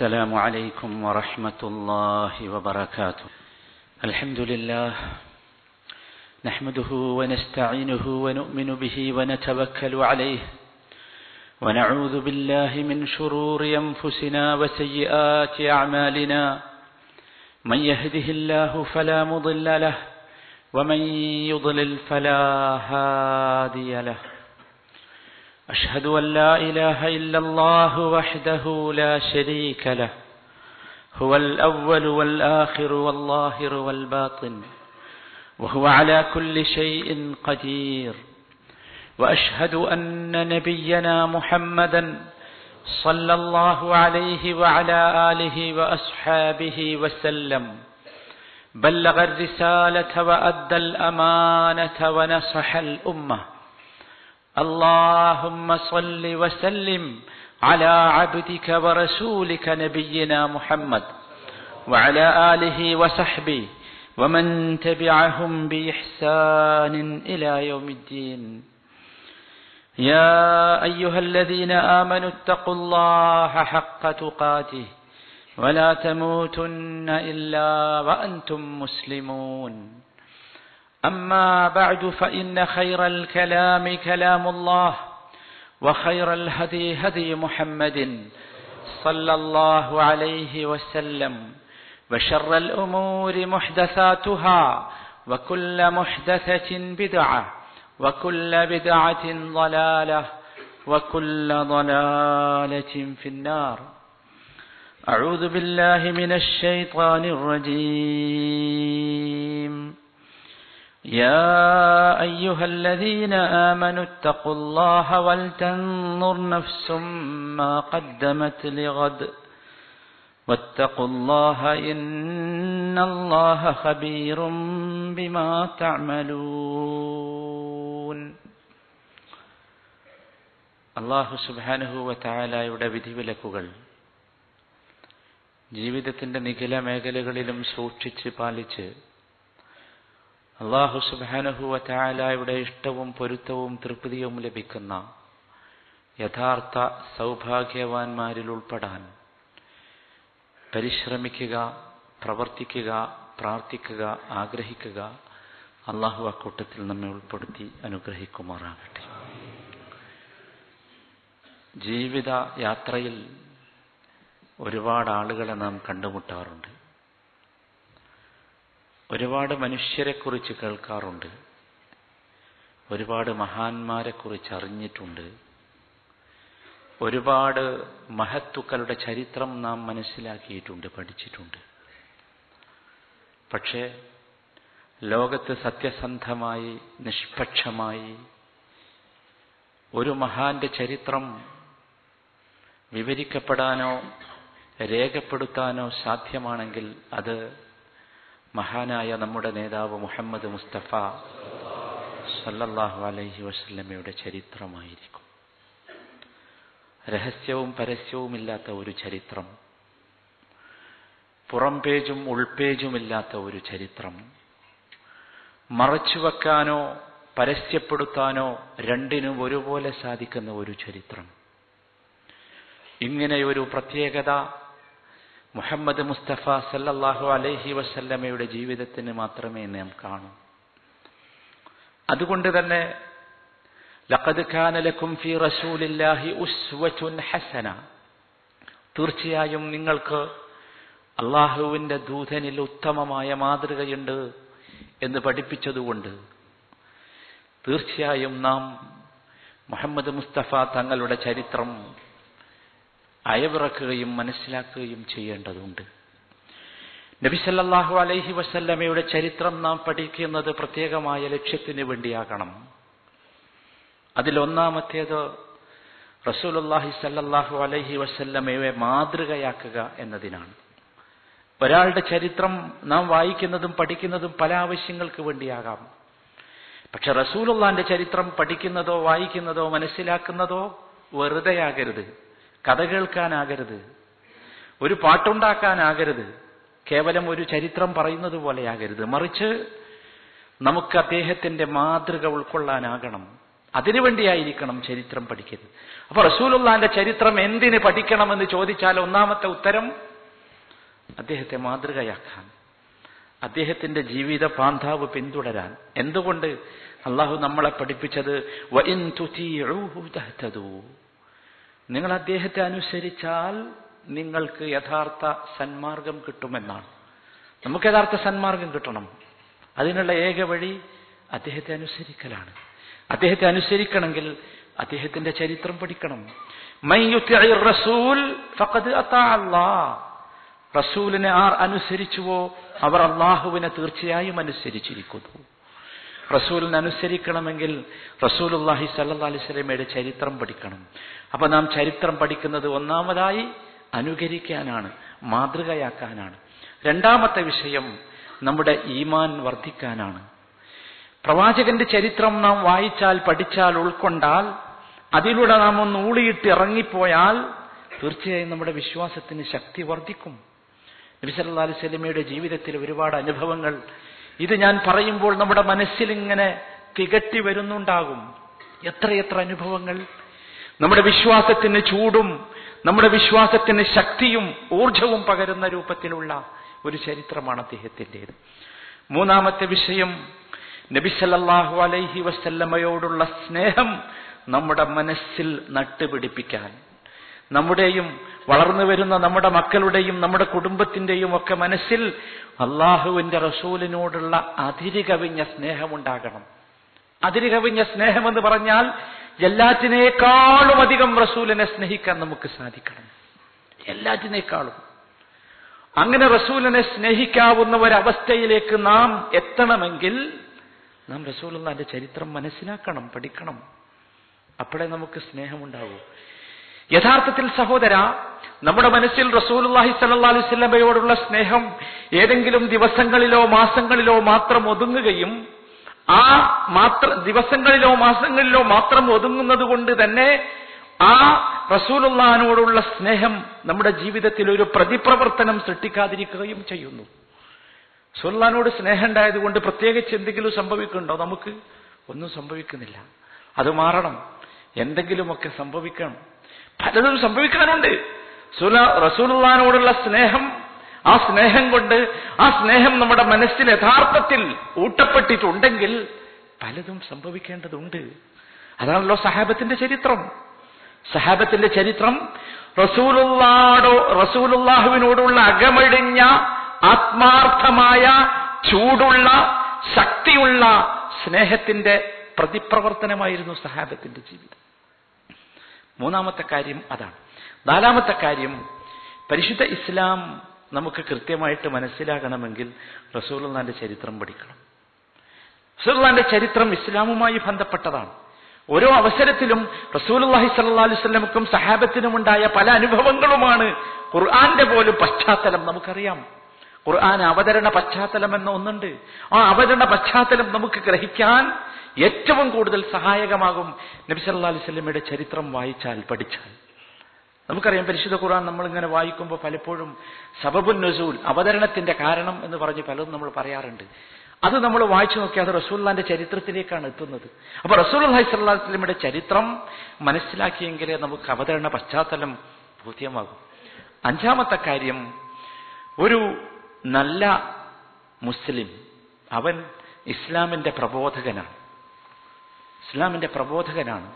السلام عليكم ورحمة الله وبركاته. الحمد لله نحمده ونستعينه ونؤمن به ونتوكل عليه ونعوذ بالله من شرور أنفسنا وسيئات أعمالنا. من يهده الله فلا مضل له ومن يضلل فلا هادي له. أشهد أن لا إله إلا الله وحده لا شريك له هو الأول والآخر والظاهر والباطن وهو على كل شيء قدير. وأشهد أن نبينا محمدا صلى الله عليه وعلى آله وأصحابه وسلم بلغ الرسالة وأدى الأمانة ونصح الأمة. اللهم صل وسلم على عبدك ورسولك نبينا محمد وعلى آله وصحبه ومن تبعهم بإحسان إلى يوم الدين. يا أيها الذين آمنوا اتقوا الله حق تقاته ولا تموتن إلا وأنتم مسلمون. أما بعد فإن خير الكلام كلام الله وخير الهدي هدي محمد صلى الله عليه وسلم وشر الأمور محدثاتها وكل محدثة بدعة وكل بدعة ضلالة وكل ضلالة في النار. أعوذ بالله من الشيطان الرجيم. يا أيها الذين آمنوا اتقوا الله ولتنظر نفس ما قدمت لغد واتقوا الله إن الله خبير بما تعملون അള്ളാഹു സുബാനുഹുവ തായാലയുടെ വിധിവിലക്കുകൾ ജീവിതത്തിന്റെ നിഖില മേഖലകളിലും സൂക്ഷിച്ച് പാലിച്ച് അള്ളാഹു സുബാനുഹുവ തായാലയുടെ ഇഷ്ടവും പൊരുത്തവും തൃപ്തിയും ലഭിക്കുന്ന യഥാർത്ഥ സൗഭാഗ്യവാന്മാരിൽ ഉൾപ്പെടാൻ പരിശ്രമിക്കുക പ്രവർത്തിക്കുക പ്രാർത്ഥിക്കുക ആഗ്രഹിക്കുക അള്ളാഹു അക്കൂട്ടത്തിൽ നമ്മെ ഉൾപ്പെടുത്തി അനുഗ്രഹിക്കുമാറാകട്ടെ. ജീവിത യാത്രയിൽ ഒരുപാട് ആളുകളെ നാം കണ്ടുമുട്ടാറുണ്ട്. ഒരുപാട് മനുഷ്യരെ കുറിച്ച് കേൾക്കാറുണ്ട്. ഒരുപാട് മഹാന്മാരെ കുറിച്ച് അറിഞ്ഞിട്ടുണ്ട്. ഒരുപാട് മഹത്തുക്കളുടെ ചരിത്രം നാം മനസ്സിലാക്കിയിട്ടുണ്ട് പഠിച്ചിട്ടുണ്ട്. പക്ഷേ ലോകത്ത് സത്യസന്ധമായി നിഷ്പക്ഷമായി ഒരു മഹാന്റെ ചരിത്രം വിവരിക്കപ്പെടാനോ രേഖപ്പെടുത്താനോ സാധ്യമാണെങ്കിൽ അത് മഹാനായ നമ്മുടെ നേതാവ് മുഹമ്മദ് മുസ്തഫ സല്ലല്ലാഹു അലൈഹി വസല്ലമയുടെ ചരിത്രമായിരിക്കും. രഹസ്യവും പരസ്യവുമില്ലാത്ത ഒരു ചരിത്രം പുറം പേജും ഉൾപേജുമില്ലാത്ത ഒരു ചരിത്രം മറച്ചുവെക്കാനോ പരസ്യപ്പെടുത്താനോ രണ്ടിനും ഒരുപോലെ സാധിക്കുന്ന ഒരു ചരിത്രം. ഇങ്ങനെയൊരു പ്രത്യേകത മുഹമ്മദ് മുസ്തഫ സല്ലാഹു അലൈഹി വസല്ലമയുടെ ജീവിതത്തിന് മാത്രമേ നാം കാണൂ. അതുകൊണ്ട് തന്നെ ലഖദ് ലക്കും ഫി റസൂലില്ലാഹി ഉസ്വത്തുൻ ഹസന. തീർച്ചയായും നിങ്ങൾക്ക് അള്ളാഹുവിന്റെ ദൂതനിൽ ഉത്തമമായ മാതൃകയുണ്ട് എന്ന് പഠിപ്പിച്ചതുകൊണ്ട് തീർച്ചയായും നാം മുഹമ്മദ് മുസ്തഫ തങ്ങളുടെ ചരിത്രം അയവിറക്കുകയും മനസ്സിലാക്കുകയും ചെയ്യേണ്ടതുണ്ട്. നബിസല്ലാഹു അലൈഹി വസല്ലമയുടെ ചരിത്രം നാം പഠിക്കുന്നത് പ്രത്യേകമായ ലക്ഷ്യത്തിന് വേണ്ടിയാകണം. അതിലൊന്നാമത്തേത് റസൂലുല്ലാഹി സല്ലാഹു അലൈഹി വസല്ലമയെ മാതൃകയാക്കുക എന്നതിനാണ്. ഒരാളുടെ ചരിത്രം നാം വായിക്കുന്നതും പഠിക്കുന്നതും പല ആവശ്യങ്ങൾക്ക് വേണ്ടിയാകാം. പക്ഷെ റസൂലുള്ളാന്റെ ചരിത്രം പഠിക്കുന്നതോ വായിക്കുന്നതോ മനസ്സിലാക്കുന്നതോ വെറുതെയാകരുത്. കഥ കേൾക്കാനാകരുത്. ഒരു പാട്ടുണ്ടാക്കാനാകരുത്. കേവലം ഒരു ചരിത്രം പറയുന്നത് പോലെയാകരുത്. മറിച്ച് നമുക്ക് അദ്ദേഹത്തിന്റെ മാതൃക ഉൾക്കൊള്ളാനാകണം. അതിനുവേണ്ടിയായിരിക്കണം ചരിത്രം പഠിക്കുന്നത് അപ്പൊ റസൂലുള്ളാന്റെ ചരിത്രം എന്തിന് പഠിക്കണമെന്ന് ചോദിച്ചാൽ ഒന്നാമത്തെ ഉത്തരം അദ്ദേഹത്തെ മാതൃകയാക്കാൻ. അദ്ദേഹത്തിന്റെ ജീവിത പാന്താവ് പിന്തുടരാൻ. എന്തുകൊണ്ട്? അള്ളാഹു നമ്മളെ പഠിപ്പിച്ചത്. നിങ്ങൾ അദ്ദേഹത്തെ അനുസരിച്ചാൽ നിങ്ങൾക്ക് യഥാർത്ഥ സന്മാർഗം കിട്ടുമെന്നാണ്. നമുക്ക് യഥാർത്ഥ സന്മാർഗം കിട്ടണം. അതിനുള്ള ഏക വഴി അദ്ദേഹത്തെ അനുസരിക്കലാണ്. അദ്ദേഹത്തെ അനുസരിക്കണമെങ്കിൽ അദ്ദേഹത്തിന്റെ ചരിത്രം പഠിക്കണം. റസൂൽ റസൂലിനെ ആർ അനുസരിച്ചുവോ? അവർ അള്ളാഹുവിനെ തീർച്ചയായും അനുസരിച്ചിരിക്കുന്നു. റസൂലിനെ അനുസരിക്കണമെങ്കിൽ റസൂലുല്ലാഹി സല്ലാ അലൈഹി സ്വലമയുടെ ചരിത്രം പഠിക്കണം. അപ്പൊ നാം ചരിത്രം പഠിക്കുന്നത് ഒന്നാമതായി അനുകരിക്കാനാണ് മാതൃകയാക്കാനാണ്. രണ്ടാമത്തെ വിഷയം നമ്മുടെ ഈമാൻ വർദ്ധിക്കാനാണ്. പ്രവാചകന്റെ ചരിത്രം നാം വായിച്ചാൽ പഠിച്ചാൽ ഉൾക്കൊണ്ടാൽ അതിലൂടെ നാം ഒന്ന് ഊളിയിട്ട് ഇറങ്ങിപ്പോയാൽ തീർച്ചയായും നമ്മുടെ വിശ്വാസത്തിന് ശക്തി വർദ്ധിക്കും. നബി സല്ലല്ലാഹു അലൈഹി വസല്ലമയുടെ ജീവിതത്തിൽ ഒരുപാട് അനുഭവങ്ങൾ ഇത് ഞാൻ പറയുമ്പോൾ നമ്മുടെ മനസ്സിലിങ്ങനെ തികട്ടി വരുന്നുണ്ടാകും. എത്രയെത്ര അനുഭവങ്ങൾ. നമ്മുടെ വിശ്വാസത്തിന് ചൂടും നമ്മുടെ വിശ്വാസത്തിന് ശക്തിയും ഊർജവും പകരുന്ന രൂപത്തിലുള്ള ഒരു ചരിത്രമാണ് അദ്ദേഹത്തിന്റെത്. മൂന്നാമത്തെ വിഷയം നബി സല്ലല്ലാഹു അലൈഹി വസല്ലമയോടുള്ള സ്നേഹം നമ്മുടെ മനസ്സിൽ നട്ടുപിടിപ്പിക്കാൻ. നമ്മുടെയും വളർന്നു വരുന്ന നമ്മുടെ മക്കളുടെയും നമ്മുടെ കുടുംബത്തിന്റെയും ഒക്കെ മനസ്സിൽ അള്ളാഹുവിന്റെ റസൂലിനോടുള്ള അതിരുകവിഞ്ഞ സ്നേഹമുണ്ടാകണം. അതിരുകവിഞ്ഞ സ്നേഹം സ്നേഹമെന്ന് പറഞ്ഞാൽ എല്ലാറ്റിനേക്കാളും അധികം റസൂലിനെ സ്നേഹിക്കാൻ നമുക്ക് സാധിക്കണം. എല്ലാറ്റിനേക്കാളും. അങ്ങനെ റസൂലിനെ സ്നേഹിക്കാവുന്ന ഒരവസ്ഥയിലേക്ക് നാം എത്തണമെങ്കിൽ നാം റസൂലിന്റെ ചരിത്രം മനസ്സിലാക്കണം പഠിക്കണം. അപ്പോഴേ നമുക്ക് സ്നേഹമുണ്ടാവൂ. യഥാർത്ഥത്തിൽ സഹോദര നമ്മുടെ മനസ്സിൽ റസൂലുള്ളാഹി സ്വല്ലല്ലാഹി അലൈഹി വസല്ലമയോടുള്ള സ്നേഹം ഏതെങ്കിലും ദിവസങ്ങളിലോ മാസങ്ങളിലോ മാത്രം ഒതുങ്ങുകയും ആ മാത്ര ദിവസങ്ങളിലോ മാസങ്ങളിലോ മാത്രം ഒതുങ്ങുന്നത് കൊണ്ട് തന്നെ ആ റസൂലുള്ളഹാനോടുള്ള സ്നേഹം നമ്മുടെ ജീവിതത്തിൽ ഒരു പ്രതിപ്രവർത്തനം സൃഷ്ടിക്കാതിരിക്കുകയും ചെയ്യുന്നു. റസൂലുള്ളാഹിനോട് സ്നേഹം ഉണ്ടായതുകൊണ്ട് പ്രത്യേകിച്ച് എന്തെങ്കിലും സംഭവിക്കുന്നുണ്ടോ? നമുക്ക് ഒന്നും സംഭവിക്കുന്നില്ല. അത് മാറണം. എന്തെങ്കിലുമൊക്കെ സംഭവിക്കണം. പലതും സംഭവിക്കാനുണ്ട്. റസൂലുള്ളാനോടുള്ള സ്നേഹം ആ സ്നേഹം കൊണ്ട് ആ സ്നേഹം നമ്മുടെ മനസ്സിൽ യഥാർത്ഥത്തിൽ ഊട്ടപ്പെട്ടിട്ടുണ്ടെങ്കിൽ പലതും സംഭവിക്കേണ്ടതുണ്ട്. അതാണല്ലോ സഹാബത്തിന്റെ ചരിത്രം. സഹാബത്തിന്റെ ചരിത്രം റസൂലുള്ളാടോ റസൂലുള്ളാഹുവിനോടുള്ള അകമഴിഞ്ഞ ആത്മാർത്ഥമായ ചൂടുള്ള ശക്തിയുള്ള സ്നേഹത്തിന്റെ പ്രതിപ്രവർത്തനമായിരുന്നു സഹാബത്തിന്റെ ജീവിതം. മൂന്നാമത്തെ കാര്യം അതാണ്. നാലാമത്തെ കാര്യം പരിശുദ്ധ ഇസ്ലാം നമുക്ക് കൃത്യമായിട്ട് മനസ്സിലാകണമെങ്കിൽ റസൂലുള്ളാന്റെ ചരിത്രം പഠിക്കണം. റസൂലുള്ളാന്റെ ചരിത്രം ഇസ്ലാമുമായി ബന്ധപ്പെട്ടതാണ്. ഓരോ അവസരത്തിലും റസൂലുള്ളാഹി സല്ലാ സഹാബത്തിനും ഉണ്ടായ പല അനുഭവങ്ങളുമാണ് ഖുർആന്റെ പോലും പശ്ചാത്തലം നമുക്കറിയാം. ഖുർആൻ അവതരണ പശ്ചാത്തലം എന്ന ഒന്നുണ്ട്. ആ അവതരണ പശ്ചാത്തലം നമുക്ക് ഗ്രഹിക്കാൻ ഏറ്റവും കൂടുതൽ സഹായകമാകും നബി സല്ലല്ലാഹു അലൈഹി വസല്ലമയുടെ ചരിത്രം വായിച്ചാൽ പഠിച്ചാൽ. നമുക്കറിയാം പരിശുദ്ധ ഖുർആൻ നമ്മൾ ഇങ്ങനെ വായിക്കുമ്പോൾ പലപ്പോഴും സബബുൻ നസൂൽ അവതരണത്തിന്റെ കാരണം എന്ന് പറഞ്ഞ് പലതും നമ്മൾ പറയാറുണ്ട്. അത് നമ്മൾ വായിച്ചു നോക്കിയാൽ അത് റസൂല്ലാന്റെ ചരിത്രത്തിലേക്കാണ് എത്തുന്നത്. അപ്പൊ റസൂൽ അലൈഹി സ്വല്ലാ വസ്ലമിയുടെ ചരിത്രം മനസ്സിലാക്കിയെങ്കിലേ നമുക്ക് അവതരണ പശ്ചാത്തലം ബോധ്യമാകും. അഞ്ചാമത്തെ കാര്യം ഒരു നല്ല മുസ്ലിം അവൻ ഇസ്ലാമിന്റെ പ്രബോധകനാണ്. ഇസ്ലാമിന്റെ പ്രബോധകനാണ്.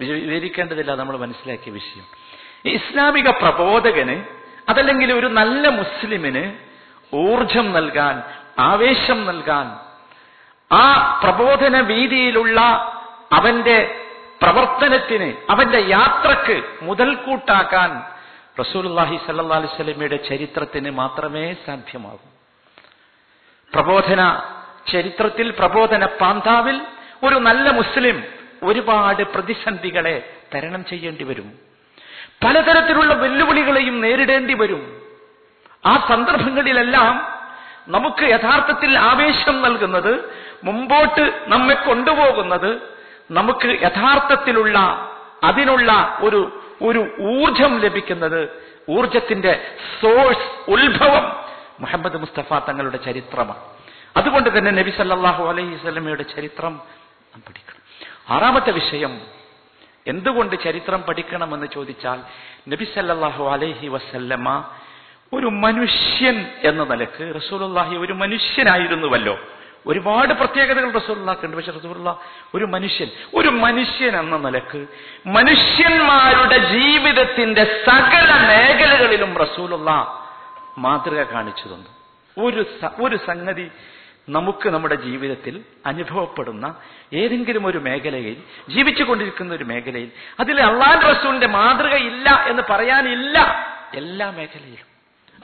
വിവരിക്കേണ്ടതില്ല നമ്മൾ മനസ്സിലാക്കിയ വിഷയം. ഈ ഇസ്ലാമിക പ്രബോധകന് അതല്ലെങ്കിൽ ഒരു നല്ല മുസ്ലിമിന് ഊർജം നൽകാൻ ആവേശം നൽകാൻ ആ പ്രബോധന വീതിയിലുള്ള അവന്റെ പ്രവർത്തനത്തിന് അവന്റെ യാത്രയ്ക്ക് മുതൽക്കൂട്ടാക്കാൻ റസൂലുള്ളാഹി സല്ലല്ലാഹു അലൈഹി വസല്ലമയുടെ ചരിത്രത്തിന് മാത്രമേ സാധ്യമാകൂ. പ്രബോധന ചരിത്രത്തിൽ പ്രബോധന പാന്താവിൽ ഒരു നല്ല മുസ്ലിം ഒരുപാട് പ്രതിസന്ധികളെ തരണം ചെയ്യേണ്ടി വരും. പലതരത്തിലുള്ള വെല്ലുവിളികളെയും നേരിടേണ്ടി വരും. ആ സന്ദർഭങ്ങളിലെല്ലാം നമുക്ക് യഥാർത്ഥത്തിൽ ആവേശം നൽകുന്നത് മുമ്പോട്ട് നമ്മെ കൊണ്ടുപോകുന്നത് നമുക്ക് യഥാർത്ഥത്തിലുള്ള അതിനുള്ള ഒരു ഒരു ഊർജം ലഭിക്കുന്നത് ഊർജത്തിന്റെ സോഴ്സ് ഉത്ഭവം മുഹമ്മദ് മുസ്തഫ തങ്ങളുടെ ചരിത്രമാണ്. അതുകൊണ്ട് തന്നെ നബി സല്ലാഹു അലൈഹി സ്വലമയുടെ ചരിത്രം നാം പഠിക്കണം. ആറാമത്തെ വിഷയം എന്തുകൊണ്ട് ചരിത്രം പഠിക്കണമെന്ന് ചോദിച്ചാൽ നബി സല്ലാഹു അലൈഹി വസല്ലമ ഒരു മനുഷ്യൻ എന്ന നിലയ്ക്ക് റസൂലുള്ളാഹി ഒരു മനുഷ്യനായിരുന്നുവല്ലോ. ഒരുപാട് പ്രത്യേകതകൾ കണ്ടു പക്ഷെ റസൂലുള്ള ഒരു മനുഷ്യൻ ഒരു മനുഷ്യൻ എന്ന നിലയ്ക്ക് മനുഷ്യന്മാരുടെ ജീവിതത്തിന്റെ സകല മേഖലകളിലും റസൂലുള്ള മാതൃക കാണിച്ചു തന്നു ഒരു ഒരു സംഗതി നമുക്ക് നമ്മുടെ ജീവിതത്തിൽ അനുഭവപ്പെടുന്ന ഏതെങ്കിലും ഒരു മേഖലയിൽ ജീവിച്ചുകൊണ്ടിരിക്കുന്ന ഒരു മേഖലയിൽ അതിൽ അള്ളാൻ റസൂലിന്റെ മാതൃക ഇല്ല എന്ന് പറയാനില്ല. എല്ലാ മേഖലയിലും.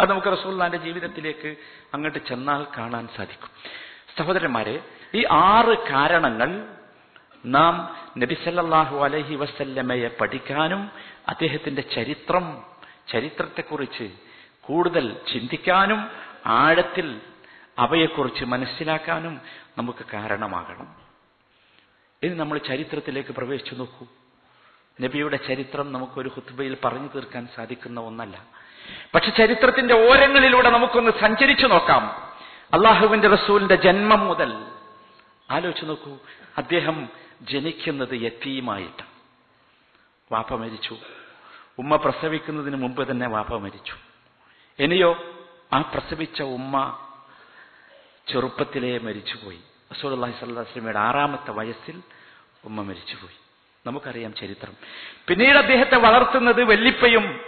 അത് നമുക്ക് റസൂല്ലാന്റെ ജീവിതത്തിലേക്ക് അങ്ങോട്ട് ചെന്നാൽ കാണാൻ സാധിക്കും. സഹോദരന്മാരെ ഈ ആറ് കാരണങ്ങൾ നാം നബിസല്ലാഹു അലഹി വസല്ലമയെ പഠിക്കാനും അദ്ദേഹത്തിന്റെ ചരിത്രം ചരിത്രത്തെക്കുറിച്ച് കൂടുതൽ ചിന്തിക്കാനും ആഴത്തിൽ അവയെക്കുറിച്ച് മനസ്സിലാക്കാനും നമുക്ക് കാരണമാകണം. ഇനി നമ്മൾ ചരിത്രത്തിലേക്ക് പ്രവേശിച്ചു നോക്കൂ. നബിയുടെ ചരിത്രം നമുക്കൊരു ഹുത്ബയിൽ പറഞ്ഞു തീർക്കാൻ സാധിക്കുന്ന ഒന്നല്ല. പക്ഷെ ചരിത്രത്തിന്റെ ഓരങ്ങളിലൂടെ നമുക്കൊന്ന് സഞ്ചരിച്ചു നോക്കാം. അള്ളാഹുവിന്റെ റസൂലിന്റെ ജന്മം മുതൽ. ആലോചിച്ചു നോക്കൂ അദ്ദേഹം ജനിക്കുന്നത് യത്തീമായിട്ട് വാപ്പ മരിച്ചു. ഉമ്മ പ്രസവിക്കുന്നതിന് മുമ്പ് തന്നെ വാപ്പ മരിച്ചു. ഇനിയോ ആ പ്രസവിച്ച ഉമ്മ ചെറുപ്പത്തിലേ മരിച്ചുപോയി. അലൈഹി വസല്ലമയുടെ ആറാമത്തെ വയസ്സിൽ ഉമ്മ മരിച്ചുപോയി. നമുക്കറിയാം ചരിത്രം. പിന്നീട് അദ്ദേഹത്തെ വളർത്തുന്നത് വെല്ലിപ്പയും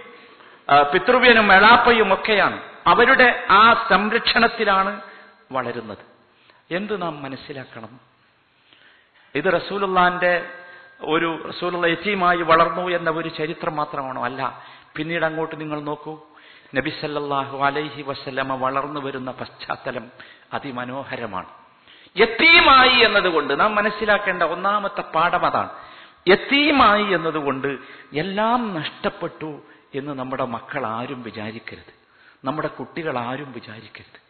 പിതൃവ്യനും എളാപ്പയും ഒക്കെയാണ്. അവരുടെ ആ സംരക്ഷണത്തിലാണ് വളരുന്നത്. എന്ത് നാം മനസ്സിലാക്കണം? ഇത് റസൂലുള്ളാന്റെ ഒരു റസൂലുള്ള യത്തീമായി വളർന്നു എന്ന ഒരു ചരിത്രം മാത്രമാണോ? അല്ല. പിന്നീട് അങ്ങോട്ട് നിങ്ങൾ നോക്കൂ. നബി സല്ലല്ലാഹു അലൈഹി വസല്ലമ വളർന്നു വരുന്ന പശ്ചാത്തലം അതിമനോഹരമാണ്. യത്തീമായി എന്നതുകൊണ്ട് നാം മനസ്സിലാക്കേണ്ട ഒന്നാമത്തെ പാഠം അതാണ്. യത്തീമായി എന്നതുകൊണ്ട് എല്ലാം നഷ്ടപ്പെട്ടു എന്ന് നമ്മുടെ മക്കൾ ആരും വിചാരിക്കരുത്. നമ്മുടെ കുട്ടികൾ ആരും വിചാരിക്കരുത്.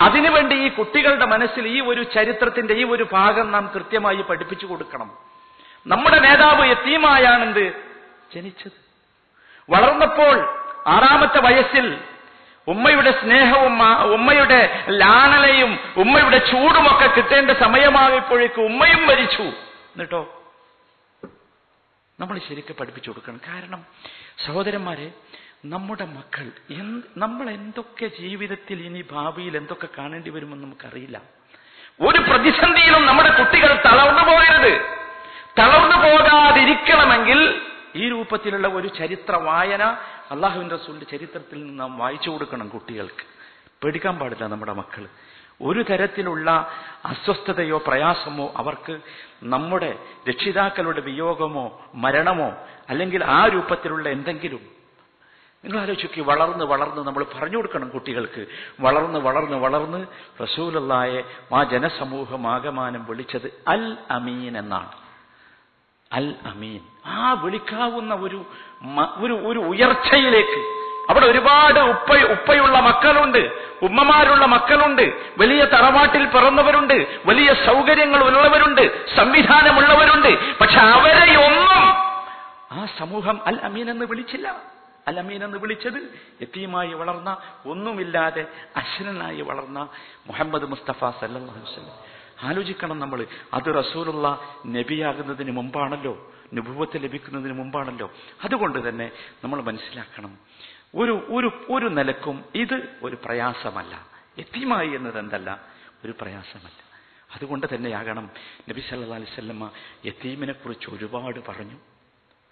അതിനുവേണ്ടി ഈ കുട്ടികളുടെ മനസ്സിൽ ഈ ഒരു ചരിത്രത്തിന്റെ ഈ ഒരു ഭാഗം നാം കൃത്യമായി പഠിപ്പിച്ചു കൊടുക്കണം. നമ്മുടെ നേതാവ് യത്തീമായാണെന്ത്? ജനിച്ചത്. വളർന്നപ്പോൾ ആറാമത്തെ വയസ്സിൽ ഉമ്മയുടെ സ്നേഹവും ഉമ്മയുടെ ലാണലയും ഉമ്മയുടെ ചൂടുമൊക്കെ കിട്ടേണ്ട സമയമാകുമ്പോഴേക്ക് ഉമ്മയും മരിച്ചു. എന്നിട്ടോ? നമ്മൾ ശരിക്കും പഠിപ്പിച്ചു കൊടുക്കണം. കാരണം സഹോദരന്മാരെ നമ്മുടെ മക്കൾ നമ്മൾ എന്തൊക്കെ ജീവിതത്തിൽ ഇനി ഭാവിയിൽ എന്തൊക്കെ കാണേണ്ടി വരുമെന്ന് നമുക്കറിയില്ല. ഒരു പ്രതിസന്ധിയിലും നമ്മുടെ കുട്ടികൾ തളർന്നു പോകരുത്. തളർന്നു പോകാതിരിക്കണമെങ്കിൽ ഈ രൂപത്തിലുള്ള ഒരു ചരിത്ര വായന അള്ളാഹുവിൻ റസൂലിന്റെ ചരിത്രത്തിൽ നിന്ന് നാം വായിച്ചു കൊടുക്കണം കുട്ടികൾക്ക്. പേടിക്കാൻ പാടില്ല നമ്മുടെ മക്കൾ ഒരു തരത്തിലുള്ള അസ്വസ്ഥതയോ പ്രയാസമോ അവർക്ക് നമ്മുടെ രക്ഷിതാക്കളുടെ വിയോഗമോ മരണമോ അല്ലെങ്കിൽ ആ രൂപത്തിലുള്ള എന്തെങ്കിലും നിങ്ങൾ ആലോചിക്കുക വളർന്ന് വളർന്ന് നമ്മൾ പറഞ്ഞു കൊടുക്കണം കുട്ടികൾക്ക്. വളർന്ന് വളർന്ന് വളർന്ന് റസൂലല്ലായെ ആ ജനസമൂഹം ആകമാനം വിളിച്ചത് അൽ അമീൻ എന്നാണ്. അൽ അമീൻ. ആ വിളിക്കാവുന്ന ഒരു ഒരു ഒരു ഉയർച്ചയിലേക്ക്. അവിടെ ഒരുപാട് ഉപ്പ ഉപ്പയുള്ള മക്കളുണ്ട് ഉമ്മമാരുള്ള മക്കളുണ്ട് വലിയ തറവാട്ടിൽ പിറന്നവരുണ്ട് വലിയ സൗകര്യങ്ങൾ ഉള്ളവരുണ്ട് സംവിധാനമുള്ളവരുണ്ട്. പക്ഷെ അവരെയൊന്നും ആ സമൂഹം അൽ അമീൻ എന്ന് വിളിച്ചില്ല. അൽ അമീൻ എന്ന് വിളിച്ചത് യത്തീമായി വളർന്ന ഒന്നുമില്ലാതെ അശ്വനായി വളർന്ന മുഹമ്മദ് മുസ്തഫ വസല്ലം. ആലോചിക്കണം നമ്മൾ. അത് റസൂലുള്ള നബിയാകുന്നതിന് മുമ്പാണല്ലോ. നുഭവത്ത് ലഭിക്കുന്നതിന് മുമ്പാണല്ലോ. അതുകൊണ്ട് തന്നെ നമ്മൾ മനസ്സിലാക്കണം. ഒരു ഒരു ഒരു നിലക്കും ഇത് ഒരു പ്രയാസമല്ല. എത്തിമായി എന്നത് എന്തല്ല? ഒരു പ്രയാസമല്ല. അതുകൊണ്ട് തന്നെയാകണം. നബി സല്ലാ അലൈഹി വസല്ലമ യത്തീമിനെ കുറിച്ച് ഒരുപാട് പറഞ്ഞു.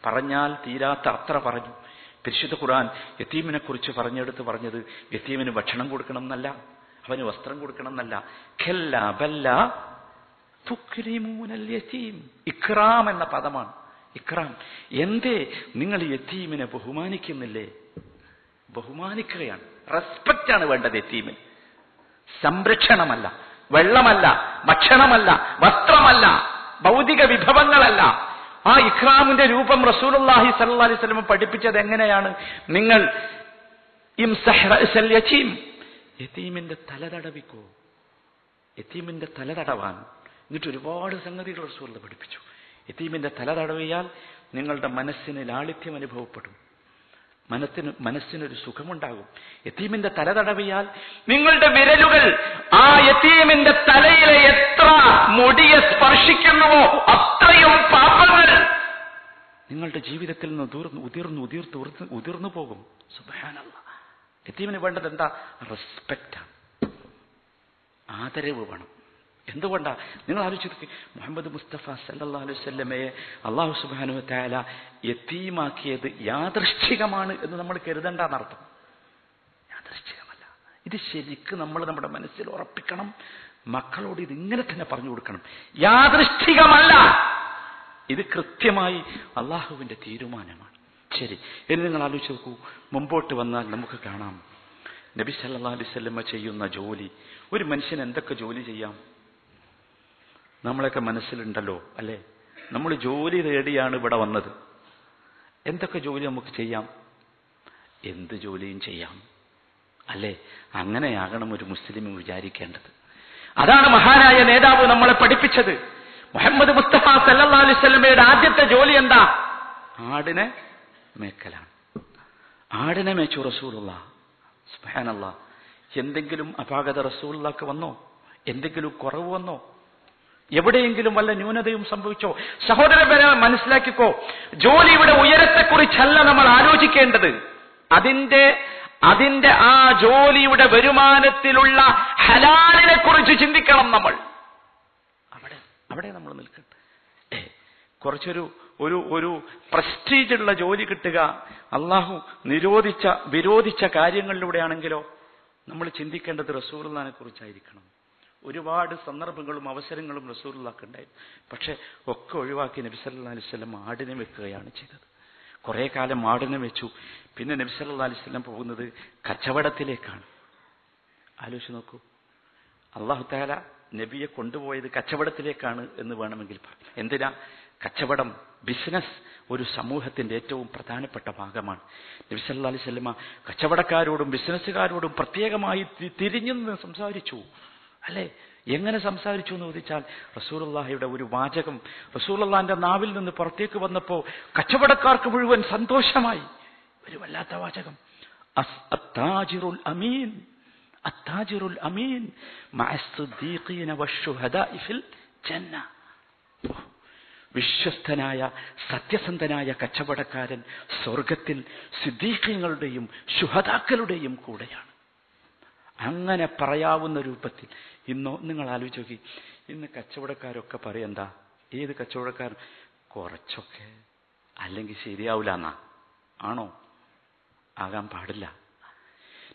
പറഞ്ഞാൽ തീരാത്ത അത്ര പറഞ്ഞു. പരിശുദ്ധ ഖുർആൻ യത്തീമിനെ കുറിച്ച് പറഞ്ഞെടുത്ത് പറഞ്ഞത് യത്തീമിന് ഭക്ഷണം കൊടുക്കണം എന്നല്ല. അവന് വസ്ത്രം കൊടുക്കണം എന്നല്ല ഖല്ല ബല്ല ഇക്റാം എന്ന പദമാണ്. ഇക്റാം എന്തേ? നിങ്ങൾ യത്തീമിനെ ബഹുമാനിക്കുന്നില്ലേ? ബഹുമാനിക്കുകയാണ്. റെസ്പെക്റ്റ് ആണ് വേണ്ടത് യത്തീമിന് സംരക്ഷണമല്ല വെള്ളമല്ല ഭക്ഷണമല്ല വസ്ത്രമല്ല ഭൗതിക വിഭവങ്ങളല്ല. ആ ഇഖ്റാമിന്റെ രൂപം റസൂലുള്ളാഹി സല്ലല്ലാഹു അലൈഹി വസല്ലം പഠിപ്പിച്ചത് എങ്ങനെയാണ്? നിങ്ങൾ യതീമിന്റെ തല തടവിക്കോ. യതീമിന്റെ തല തടവാൻ എന്നിട്ട് ഒരുപാട് സംഗതികൾ റസൂൽ പഠിപ്പിച്ചു. യതീമിന്റെ തല തടവിയാൽ നിങ്ങളുടെ മനസ്സിന് ലാളിത്യം അനുഭവപ്പെടും. മനസ്സിന് മനസ്സിനൊരു സുഖമുണ്ടാകും. യത്തീമിന്റെ തല തടവിയാൽ നിങ്ങളുടെ വിരലുകൾ ആ യത്തീമിന്റെ തലയിലെ എത്ര മുടിയെ സ്പർശിക്കുന്നുവോ അത്രയും പാപങ്ങൾ നിങ്ങളുടെ ജീവിതത്തിൽ നിന്ന് ഉതിർന്നു ഉതിർന്നു ഉതിർത്ത് ഉതിർന്നു പോകും. സുബാനല്ല യത്തീമിന് വേണ്ടത് എന്താ? റെസ്പെക്റ്റാണ് ആദരവ് വേണം. എന്തുകൊണ്ടാ? നിങ്ങൾ ആലോചിച്ച് മുഹമ്മദ് മുസ്തഫ സല്ലാ അലുസല്ലമയെ അള്ളാഹു സുബാനു താല യത്തീമാക്കിയത് യാദൃശ്ചികമാണ് എന്ന് നമ്മൾ കരുതണ്ടെന്നർത്ഥം യാദൃശ്ചികമല്ല. ഇത് ശരിക്കും നമ്മൾ നമ്മുടെ മനസ്സിൽ ഉറപ്പിക്കണം. മക്കളോട് ഇത് ഇങ്ങനെ തന്നെ പറഞ്ഞു കൊടുക്കണം. യാദൃശ്ചികമല്ല. ഇത് കൃത്യമായി അള്ളാഹുവിന്റെ തീരുമാനമാണ്. ശരി. ഇനി നിങ്ങൾ ആലോചിച്ച് നോക്കൂ. മുമ്പോട്ട് വന്നാൽ നമുക്ക് കാണാം. നബി സല്ലാ അലൈവല്ലമ്മ ചെയ്യുന്ന ജോലി ഒരു മനുഷ്യൻ എന്തൊക്കെ ജോലി ചെയ്യാം? നമ്മളൊക്കെ മനസ്സിലുണ്ടല്ലോ അല്ലേ? നമ്മൾ ജോലി തേടിയാണ് ഇവിടെ വന്നത്. എന്തൊക്കെ ജോലി നമുക്ക് ചെയ്യാം? എന്ത് ജോലിയും ചെയ്യാം. അല്ലേ? അങ്ങനെയാകണം ഒരു മുസ്ലിം വിചാരിക്കേണ്ടത്. അതാണ് മഹാനായ നേതാവ് നമ്മളെ പഠിപ്പിച്ചത്. മുഹമ്മദ് മുസ്തഫ സല്ലാ അലൈവല്ലമയുടെ ആദ്യത്തെ ജോലി എന്താ? ആടിനെ മേക്കലാണ് ആടിനെ മേച്ചു റസൂലുള്ള. സ്പാനല്ല എന്തെങ്കിലും അപാകത റസൂലുള്ളക്ക് വന്നോ? എന്തെങ്കിലും കുറവ് വന്നോ? എവിടെയെങ്കിലും വല്ല ന്യൂനതയും സംഭവിച്ചോ? സഹോദരവരെ മനസ്സിലാക്കിക്കോ. ജോലിയുടെ ഉയരത്തെക്കുറിച്ചല്ല നമ്മൾ ആലോചിക്കേണ്ടത്. അതിന്റെ അതിന്റെ ആ ജോലിയുടെ വരുമാനത്തിലുള്ള ഹലാലിനെ കുറിച്ച് ചിന്തിക്കണം നമ്മൾ. അവിടെ അവിടെ നമ്മൾ നിൽക്കട്ടെ. കുറച്ചൊരു ഒരു ഒരു പ്രസ്റ്റീജുള്ള ജോലി കിട്ടുക. അള്ളാഹു നിരോധിച്ച വിരോധിച്ച കാര്യങ്ങളിലൂടെയാണെങ്കിലോ നമ്മൾ ചിന്തിക്കേണ്ടത് റസൂർലാനെ കുറിച്ചായിരിക്കണം. ഒരുപാട് സന്ദർഭങ്ങളും അവസരങ്ങളും റസൂർലാക്ക് ഉണ്ടായിരുന്നു. പക്ഷെ ഒക്കെ ഒഴിവാക്കി നബിസ് സല്ലാ അലിസ്ലം ആടിനെ വെക്കുകയാണ് ചെയ്തത്. കുറേ കാലം ആടിനെ വെച്ചു. പിന്നെ നബിസ് സല്ലാ അലിസ്ലം പോകുന്നത് കച്ചവടത്തിലേക്കാണ്. ആലോചിച്ച് നോക്കൂ. അള്ളാഹു താല നബിയെ കൊണ്ടുപോയത് കച്ചവടത്തിലേക്കാണ് എന്ന് വേണമെങ്കിൽ പറയാം. എന്തിനാ? കച്ചവടം ബിസിനസ് ഒരു സമൂഹത്തിന്റെ ഏറ്റവും പ്രധാനപ്പെട്ട ഭാഗമാണ്. നബി സല്ലല്ലാഹു അലൈഹി വസല്ലമ കച്ചവടക്കാരോടും ബിസിനസ്സുകാരോടും പ്രത്യേകമായി തിരിഞ്ഞു സംസാരിച്ചു. അല്ലേ? എങ്ങനെ സംസാരിച്ചു എന്ന് ചോദിച്ചാൽ റസൂലുള്ളാഹിയുടെ ഒരു വാചകം റസൂലുള്ളാഹിന്റെ നാവിൽ നിന്ന് പുറത്തേക്ക് വന്നപ്പോൾ കച്ചവടക്കാർക്ക് മുഴുവൻ സന്തോഷമായി. ഒരു വല്ലാത്ത വാചകം. അത്താജിറുൽ അമീൻ. അത്താജിറുൽ അമീൻ. ഫിൽ ജന്ന. വിശ്വസ്തനായ സത്യസന്ധനായ കച്ചവടക്കാരൻ സ്വർഗത്തിൽ സിദ്ധീഖ്യങ്ങളുടെയും ശുഹതാക്കളുടെയും കൂടെയാണ്. അങ്ങനെ പറയാവുന്ന രൂപത്തിൽ ഇന്നോ നിങ്ങൾ ആലോചിച്ച് നോക്കി. ഇന്ന് കച്ചവടക്കാരൊക്കെ പറയെന്താ ഏത് കച്ചവടക്കാരൻ? കുറച്ചൊക്കെ. അല്ലെങ്കിൽ ശരിയാവില്ല എന്നാ ആണോ? ആകാൻ പാടില്ല.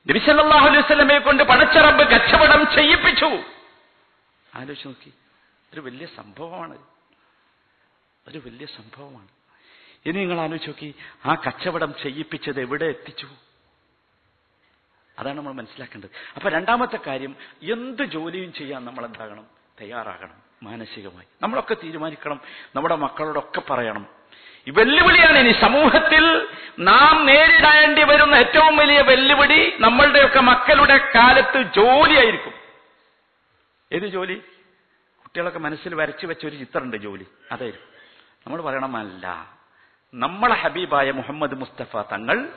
നബിസല്ലാഹു കൊണ്ട് പടച്ചറബ് കച്ചവടം ചെയ്യിപ്പിച്ചു. ആലോചിച്ച് നോക്കി. ഒരു വലിയ സംഭവമാണ്. ഒരു വലിയ സംഭവമാണ്. ഇനി നിങ്ങൾ ആലോചിച്ച് നോക്കി ആ കച്ചവടം ചെയ്യിപ്പിച്ചത് എവിടെ എത്തിച്ചു? അതാണ് നമ്മൾ മനസ്സിലാക്കേണ്ടത്. അപ്പൊ രണ്ടാമത്തെ കാര്യം എന്ത് ജോലിയും ചെയ്യാൻ നമ്മൾ എന്താകണം തയ്യാറാകണം മാനസികമായി. നമ്മളൊക്കെ തീരുമാനിക്കണം നമ്മുടെ മക്കളോടൊക്കെ പറയണം. വെല്ലുവിളിയാണ് ഇനി സമൂഹത്തിൽ നാം നേരിടേണ്ടി വരുന്ന ഏറ്റവും വലിയ വെല്ലുവിളി നമ്മളുടെയൊക്കെ മക്കളുടെ കാലത്ത് ജോലിയായിരിക്കും. ഏത് ജോലി? കുട്ടികളൊക്കെ മനസ്സിൽ വരച്ചു വെച്ച ഒരു ചിത്രമുണ്ട് ജോലി. അതായിരിക്കും നമ്മൾ പറയണമല്ല. നമ്മളെ ഹബീബായ മുഹമ്മദ് മുസ്തഫ തങ്ങൾ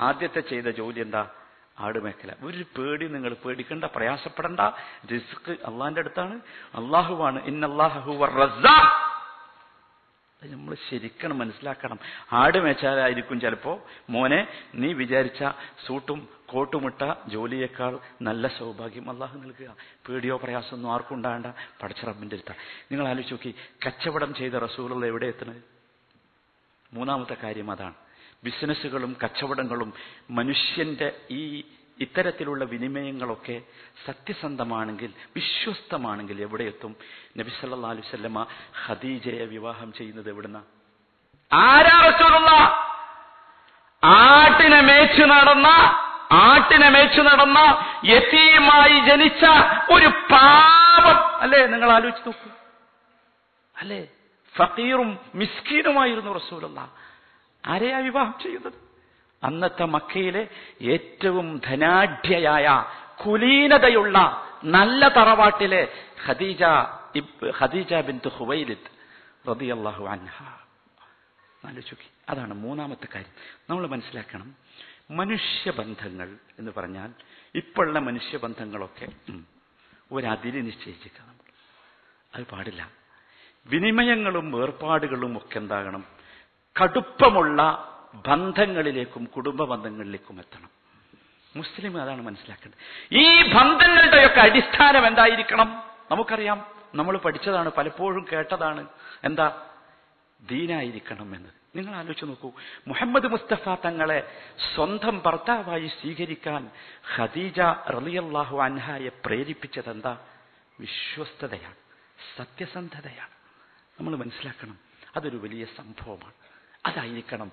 ആദ്യത്തെ ചെയ്ത ജോലി എന്താ? ആടുമേഖല ഒരു പേടി നിങ്ങൾ പേടിക്കണ്ട പ്രയാസപ്പെടണ്ട. റിസ്ക് അള്ളാന്റെ അടുത്താണ്. അള്ളാഹുവാണ്. നമ്മൾ ശരിക്കണം മനസ്സിലാക്കണം. ആട് മേച്ചാലായിരിക്കും ചിലപ്പോ. മോനെ നീ വിചാരിച്ച സൂട്ടും കോട്ടുമിട്ട ജോലിയേക്കാൾ നല്ല സൗഭാഗ്യം അള്ളാഹു നൽകുക. പേടിയോ പ്രയാസമൊന്നും ആർക്കും ഉണ്ടാകണ്ട. പടച്ച റബ്ബിന്റെ അടുത്ത നിങ്ങൾ ആലോചിച്ച് നോക്കി കച്ചവടം ചെയ്ത റസൂലുള്ള എവിടെ എത്തുന്നത്? മൂന്നാമത്തെ കാര്യം അതാണ്. ബിസിനസ്സുകളും കച്ചവടങ്ങളും മനുഷ്യന്റെ ഈ ഇത്തരത്തിലുള്ള വിനിമയങ്ങളൊക്കെ സത്യസന്ധമാണെങ്കിൽ വിശ്വസ്തമാണെങ്കിൽ എവിടെ എത്തും? നബി സല്ലാ അലുസല്ലമ ഖദീജയെ വിവാഹം ചെയ്യുന്നത് എവിടുന്ന? ആരാ റസൂലുള്ള? ആട്ടിനെ മേച്ചു നടന്ന ആട്ടിനെ മേച്ചു നടന്ന യതീമായി ജനിച്ച ഒരു പാപം അല്ലേ? നിങ്ങൾ ആലോചിച്ച് നോക്കൂ. അല്ലേ? ഫക്കീറും മിസ്കീനുമായിരുന്നു റസൂലുള്ള ആരെയാ വിവാഹം ചെയ്യുന്നത്? അന്നത്തെ മക്കയിലെ ഏറ്റവും ധനാഢ്യയായ കുലീനതയുള്ള നല്ല തറവാട്ടിലെ ഖദീജ ഖദീജ ബിന്ദു ഹുവൈലിദ് റളിയല്ലാഹു അൻഹ. അതാണ് മൂന്നാമത്തെ കാര്യം. നമ്മൾ മനസ്സിലാക്കണം മനുഷ്യബന്ധങ്ങൾ എന്ന് പറഞ്ഞാൽ ഇപ്പോഴുള്ള മനുഷ്യബന്ധങ്ങളൊക്കെ ഒരതിര് നിശ്ചയിച്ചിരിക്കുക നമ്മൾ. അത് പാടില്ല. വിനിമയങ്ങളും ഏർപ്പാടുകളും ഒക്കെ എന്താകണം? കടുപ്പമുള്ള ബന്ധങ്ങളിലേക്കും കുടുംബ ബന്ധങ്ങളിലേക്കും എത്തണം. മുസ്ലിം അതാണ് മനസ്സിലാക്കേണ്ടത്. ഈ ബന്ധങ്ങളുടെയൊക്കെ അടിസ്ഥാനം എന്തായിരിക്കണം? നമുക്കറിയാം. നമ്മൾ പഠിച്ചതാണ് പലപ്പോഴും കേട്ടതാണ്. എന്താ? ദീനായിരിക്കണം എന്നത് നിങ്ങൾ ആലോചിച്ച് നോക്കൂ. മുഹമ്മദ് മുസ്തഫ തങ്ങളെ സ്വന്തം ഭർത്താവായി സ്വീകരിക്കാൻ ഖദീജ റളിയല്ലാഹു അൻഹായെ പ്രേരിപ്പിച്ചത് എന്താ വിശ്വസ്തതയാണ് സത്യസന്ധതയാണ്. നമ്മൾ മനസ്സിലാക്കണം അതൊരു വലിയ സംഭവമാണ്. അതായിരിക്കണം.